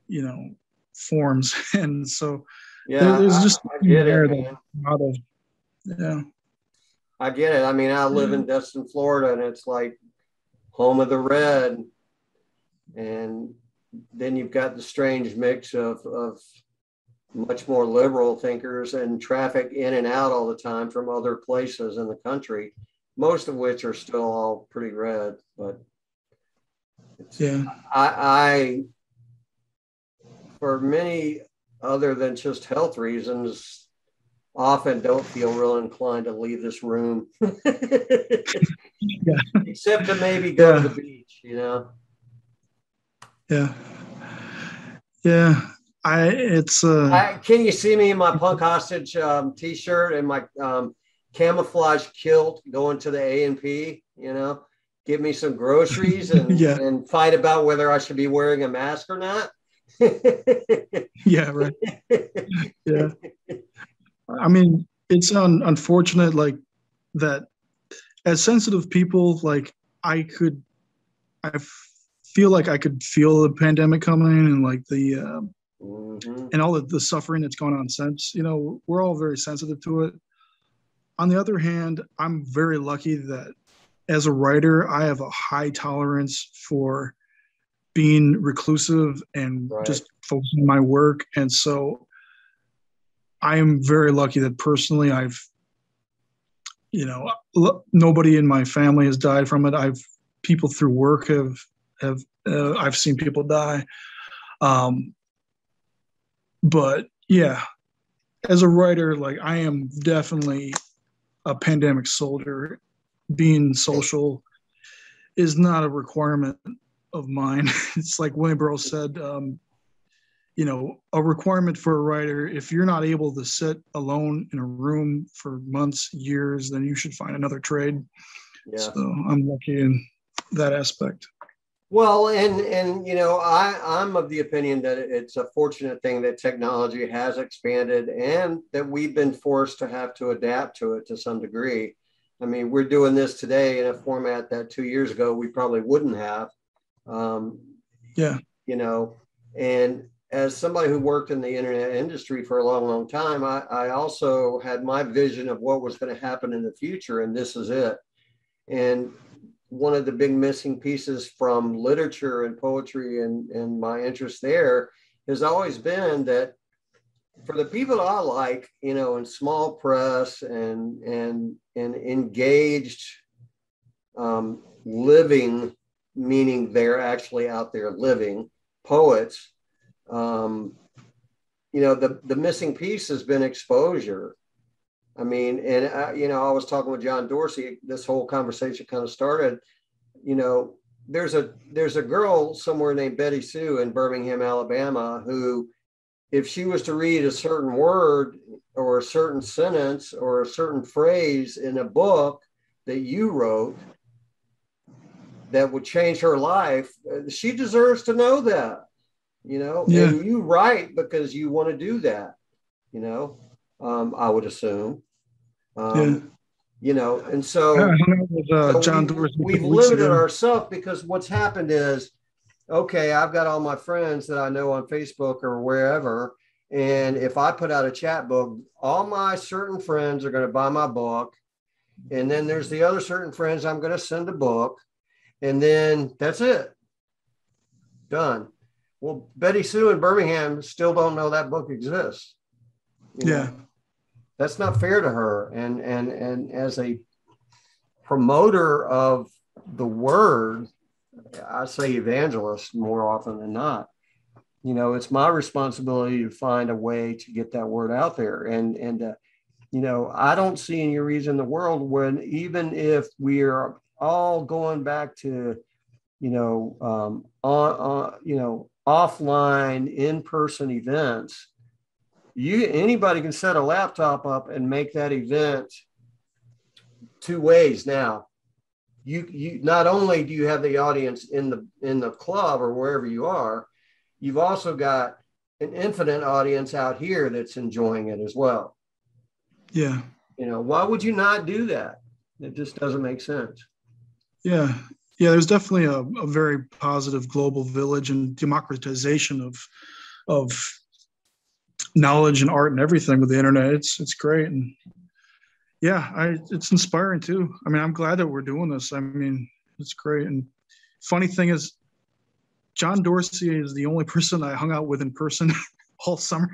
you know forms. And so yeah there's just I, I get it, out of yeah. I get it. I mean i live in destin florida and it's like home of the red. And then you've got the strange mix of, of much more liberal thinkers and traffic in and out all the time from other places in the country, most of which are still all pretty red. But yeah, I, I for many other than just health reasons, often don't feel real inclined to leave this room, yeah. except to maybe go yeah. to the beach, you know. Yeah. Yeah. I it's uh I, can you see me in my punk hostage um, t-shirt and my um, camouflage kilt going to the A and P, you know, give me some groceries and, yeah. and fight about whether I should be wearing a mask or not. yeah, right. Yeah. I mean, it's un- unfortunate, like that. As sensitive people, like I could, I f- feel like I could feel the pandemic coming and like the uh, mm-hmm. and all the, the suffering that's gone on since. You know, we're all very sensitive to it. On the other hand, I'm very lucky that as a writer, I have a high tolerance for being reclusive and right. just focusing my work. And so I am very lucky that personally I've, you know, nobody in my family has died from it. I've people through work have have uh, I've seen people die. Um, but yeah, as a writer, like I am definitely a pandemic soldier. Being social is not a requirement of mine. It's like William Burroughs said, um, you know, a requirement for a writer. If you're not able to sit alone in a room for months, years, then you should find another trade. Yeah. So I'm lucky in that aspect. Well, and and you know, I I'm of the opinion that it's a fortunate thing that technology has expanded and that we've been forced to have to adapt to it to some degree. I mean, we're doing this today in a format that two years ago we probably wouldn't have. Um, yeah. You know, and as somebody who worked in the internet industry for a long, long time, I, I also had my vision of what was going to happen in the future, and this is it. And one of the big missing pieces from literature and poetry and, and my interest there has always been that for the people I like, you know, in small press and and and engaged um, living, meaning they're actually out there living poets. Um, you know, the the missing piece has been exposure. I mean, and I, you know, I was talking with John Dorsey. This whole conversation kind of started. You know, there's a there's a girl somewhere named Betty Sue in Birmingham, Alabama, who, if she was to read a certain word or a certain sentence or a certain phrase in a book that you wrote that would change her life, she deserves to know that. You know, yeah. and you write because you want to do that. You know, um, I would assume. Um, yeah. You know, and so, with, uh, so we, we've limited ourselves because what's happened is, okay, I've got all my friends that I know on Facebook or wherever, and if I put out a chat book, all my certain friends are going to buy my book, and then there's the other certain friends I'm going to send a book, and then that's it, done. Well, Betty Sue in Birmingham still don't know that book exists. Yeah. Know? that's not fair to her. And and and as a promoter of the word, I say evangelist more often than not. You know, it's my responsibility to find a way to get that word out there. And and uh, you know, I don't see any reason in the world when even if we are all going back to, you know, um, on, on you know, offline in-person events you anybody can set a laptop up and make that event two ways. Now you you not only do you have the audience in the in the club or wherever you are you've also got an infinite audience out here that's enjoying it as well. Yeah. You know why would you not do that? It just doesn't make sense yeah yeah there's definitely a, a very positive global village and democratization of of knowledge and art and everything with the internet. It's it's great and yeah, I it's inspiring too. I mean, I'm glad that we're doing this. I mean, it's great. And funny thing is, John Dorsey is the only person I hung out with in person all summer.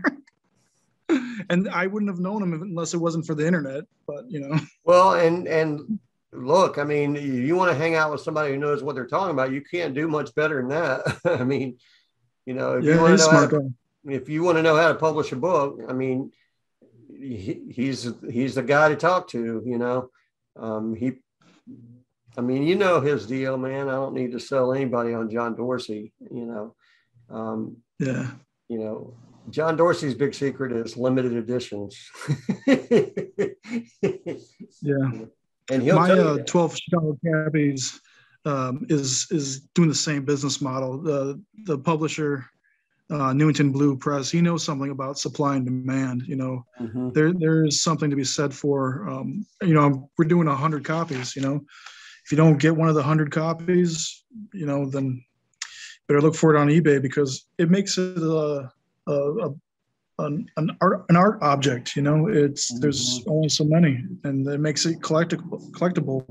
and I wouldn't have known him unless it wasn't for the internet. But you know. Well, and and look, I mean, you want to hang out with somebody who knows what they're talking about. You can't do much better than that. I mean, you know, if yeah, you want to know how to, if you want to know how to publish a book, I mean, he, he's he's the guy to talk to. You know, um, he. I mean, you know his deal, man. I don't need to sell anybody on John Dorsey. You know. Um, yeah. You know, John Dorsey's big secret is limited editions. yeah. And he'll my uh, 12 Chicago Cabbies um, is is doing the same business model. The the publisher uh, Newington Blue Press. He knows something about supply and demand. You know, Mhm. there there is something to be said for. Um, you know, we're doing a hundred copies. You know, if you don't get one of the hundred copies, you know, then better look for it on eBay because it makes it a, a, a an, an art an art object. You know, it's there's only so many, and it makes it collectible. Collectible.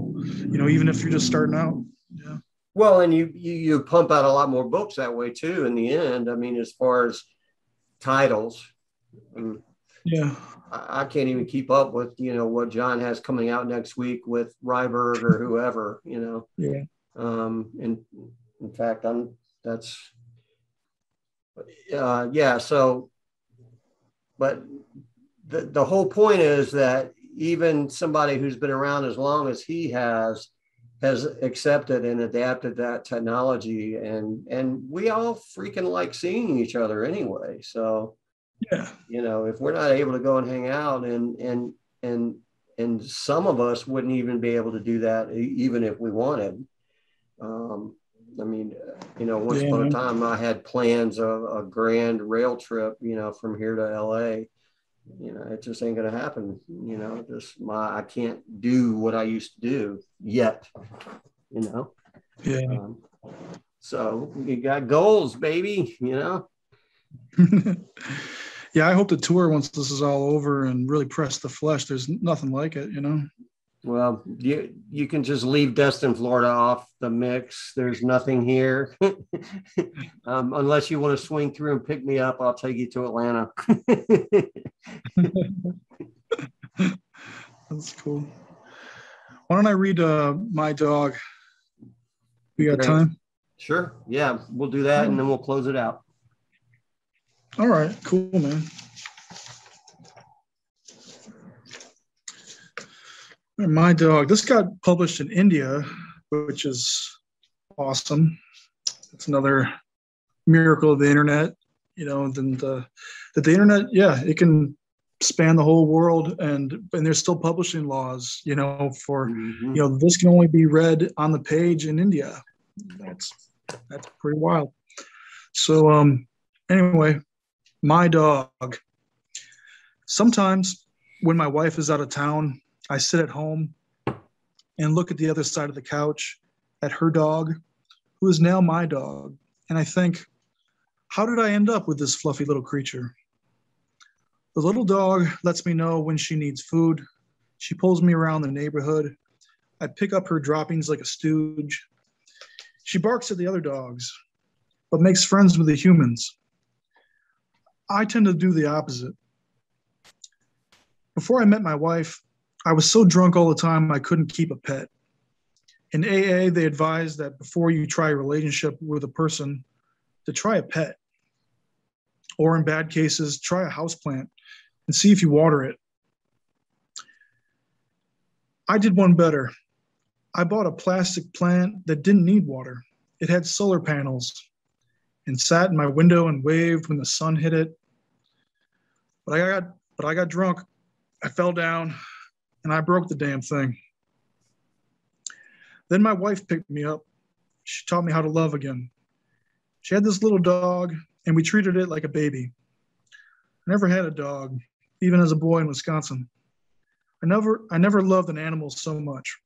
You know, even if you're just starting out. Yeah. Well, and you, you you pump out a lot more books that way too. In the end, I mean, as far as titles, Yeah. I, I can't even keep up with you know what John has coming out next week with Ryberg or whoever. You know, Yeah. um, and in fact, I'm that's uh, yeah. So, but the the whole point is that even somebody who's been around as long as he has has accepted and adapted that technology. And and we all freaking like seeing each other anyway. So Yeah. you know if we're not able to go and hang out and and and and some of us wouldn't even be able to do that even if we wanted. Um i mean you know once Yeah, upon a time i had plans of a grand rail trip you know from here to la you know it just ain't gonna happen you know just my i can't do what i used to do yet you know Yeah. um, so you got goals baby you know yeah, I hope the tour once this is all over and really press the flesh. There's nothing like it, you know. Well, you you can just leave Destin, Florida off the mix. There's nothing here. um, unless you want to swing through and pick me up, I'll take you to Atlanta. That's cool. Why don't I read uh, my dog? We got Great. time. sure. Yeah, we'll do that and then we'll close it out. All right, cool, man. My dog. This got published in India, which is awesome. It's another miracle of the internet. You know, then the that the internet, yeah, it can span the whole world, and and there's still publishing laws. You know, for Mhm. you know this can only be read on the page in India. That's that's pretty wild. So um, anyway, my dog. Sometimes when my wife is out of town, I sit at home and look at the other side of the couch at her dog, who is now my dog, and I think, how did I end up with this fluffy little creature? The little dog lets me know when she needs food. She pulls me around the neighborhood. I pick up her droppings like a stooge. She barks at the other dogs, but makes friends with the humans. I tend to do the opposite. Before I met my wife, I was so drunk all the time I couldn't keep a pet. In AA, they advise that before you try a relationship with a person, to try a pet. Or in bad cases, try a houseplant and see if you water it. I did one better. I bought a plastic plant that didn't need water. It had solar panels and sat in my window and waved when the sun hit it. But I got but I got drunk. I fell down and I broke the damn thing. Then my wife picked me up. She taught me how to love again. She had this little dog and we treated it like a baby. I never had a dog, even as a boy in Wisconsin. I never I never loved an animal so much.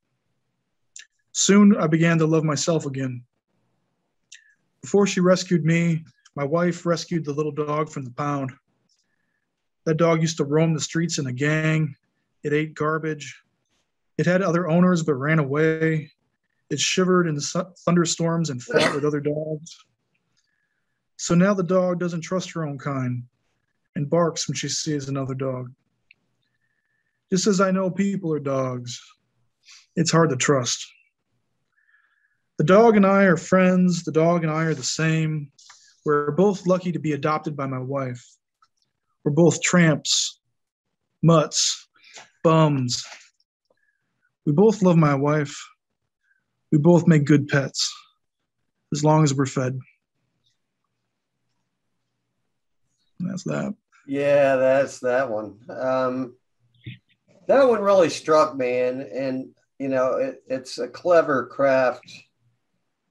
Soon I began to love myself again. Before she rescued me, my wife rescued the little dog from the pound. That dog used to roam the streets in a gang. It ate garbage. It had other owners but ran away. It shivered in the thunderstorms and fought with other dogs. So now the dog doesn't trust her own kind and barks when she sees another dog. Just as I know people are dogs, it's hard to trust. The dog and I are friends. The dog and I are the same. We're both lucky to be adopted by my wife. We're both tramps, mutts, bums. We both love my wife. We both make good pets, as long as we're fed. And that's that. Yeah, that's that one. Um, that one really struck me, and and you know, it, it's a clever craft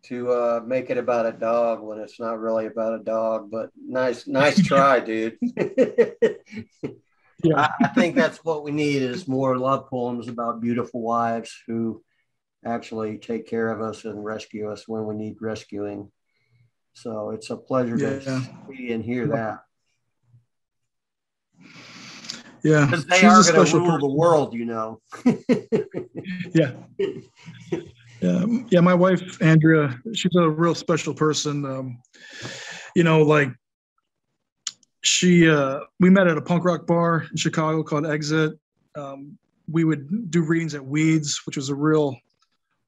to uh, make it about a dog when it's not really about a dog. But nice, nice try, dude. Yeah. I, I think that's what we need is more love poems about beautiful wives who actually take care of us and rescue us when we need rescuing. So it's a pleasure Yeah. to see and hear that. Yeah. Because they She's are going to special rule the world, you know. Yeah. Yeah. Yeah. My wife, Andrea, she's a real special person. Um, you know, like she, uh, we met at a punk rock bar in Chicago called Exit. Um, we would do readings at Weeds, which was a real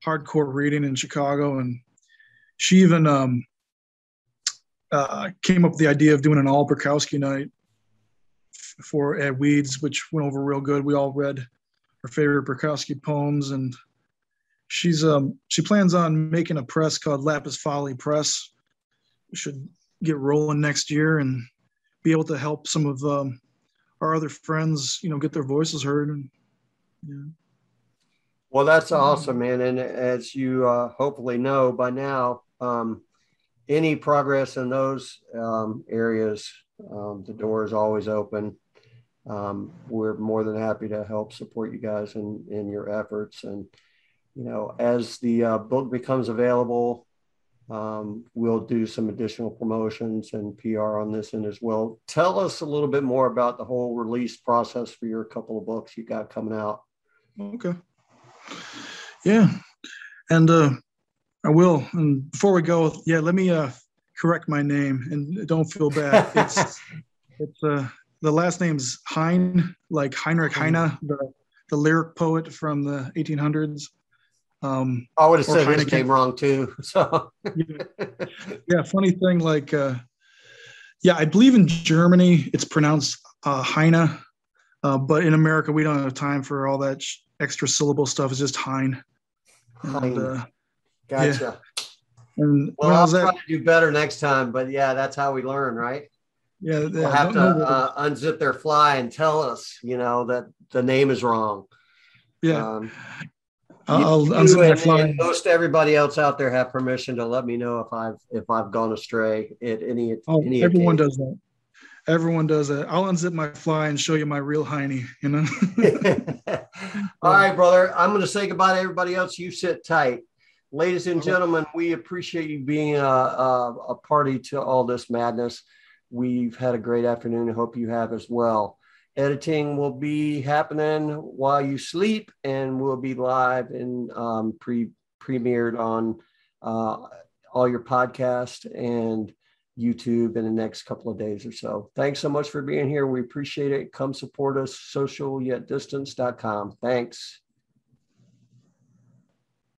hardcore reading in Chicago. And she even um, uh, came up with the idea of doing an all Bukowski night for at Weeds, which went over real good. We all read her favorite Bukowski poems, and she's um she plans on making a press called Lapis Folly Press. We should get rolling next year and be able to help some of um, our other friends, you know, get their voices heard. And yeah, Well, that's awesome, man. And as you uh, hopefully know by now, um, any progress in those um, areas, um, the door is always open. Um, we're more than happy to help support you guys in, in your efforts. And, you know, as the uh, book becomes available, um, we'll do some additional promotions and PR on this end as well. Tell us a little bit more about the whole release process for your couple of books you got coming out. okay, yeah, and uh, I will. And before we go, yeah, let me uh, correct my name and don't feel bad. It's it's uh, the last name's Heine, like Heinrich Heine, the the lyric poet from the 1800s. Um, I would have said his Heineken. name wrong too. So yeah, funny thing, like, uh, yeah, I believe in Germany it's pronounced uh, Heine, uh, but in America we don't have time for all that sh- extra syllable stuff. It's just Hein. And, uh, gotcha. and Well, I'll try to do better next time. But yeah, that's how we learn, right? yeah, We'll yeah, have to uh, unzip their fly and tell us, you know, that the name is wrong. yeah, Um, I'll, I'll you unzip my and, fly. and most everybody else out there have permission to let me know if I've if I've gone astray at any Oh, any everyone occasion. does that. Everyone does that. I'll unzip my fly and show you my real Heine. You know. All right, brother. I'm going to say goodbye to everybody else. You sit tight. Ladies and gentlemen, we appreciate you being a, a, a party to all this madness. We've had a great afternoon. I hope you have as well. Editing will be happening while you sleep and will be live and um, pre premiered on uh, all your podcast and YouTube in the next couple of days or so. Thanks so much for being here. We appreciate it. Come support us, social yet distance.com. Thanks.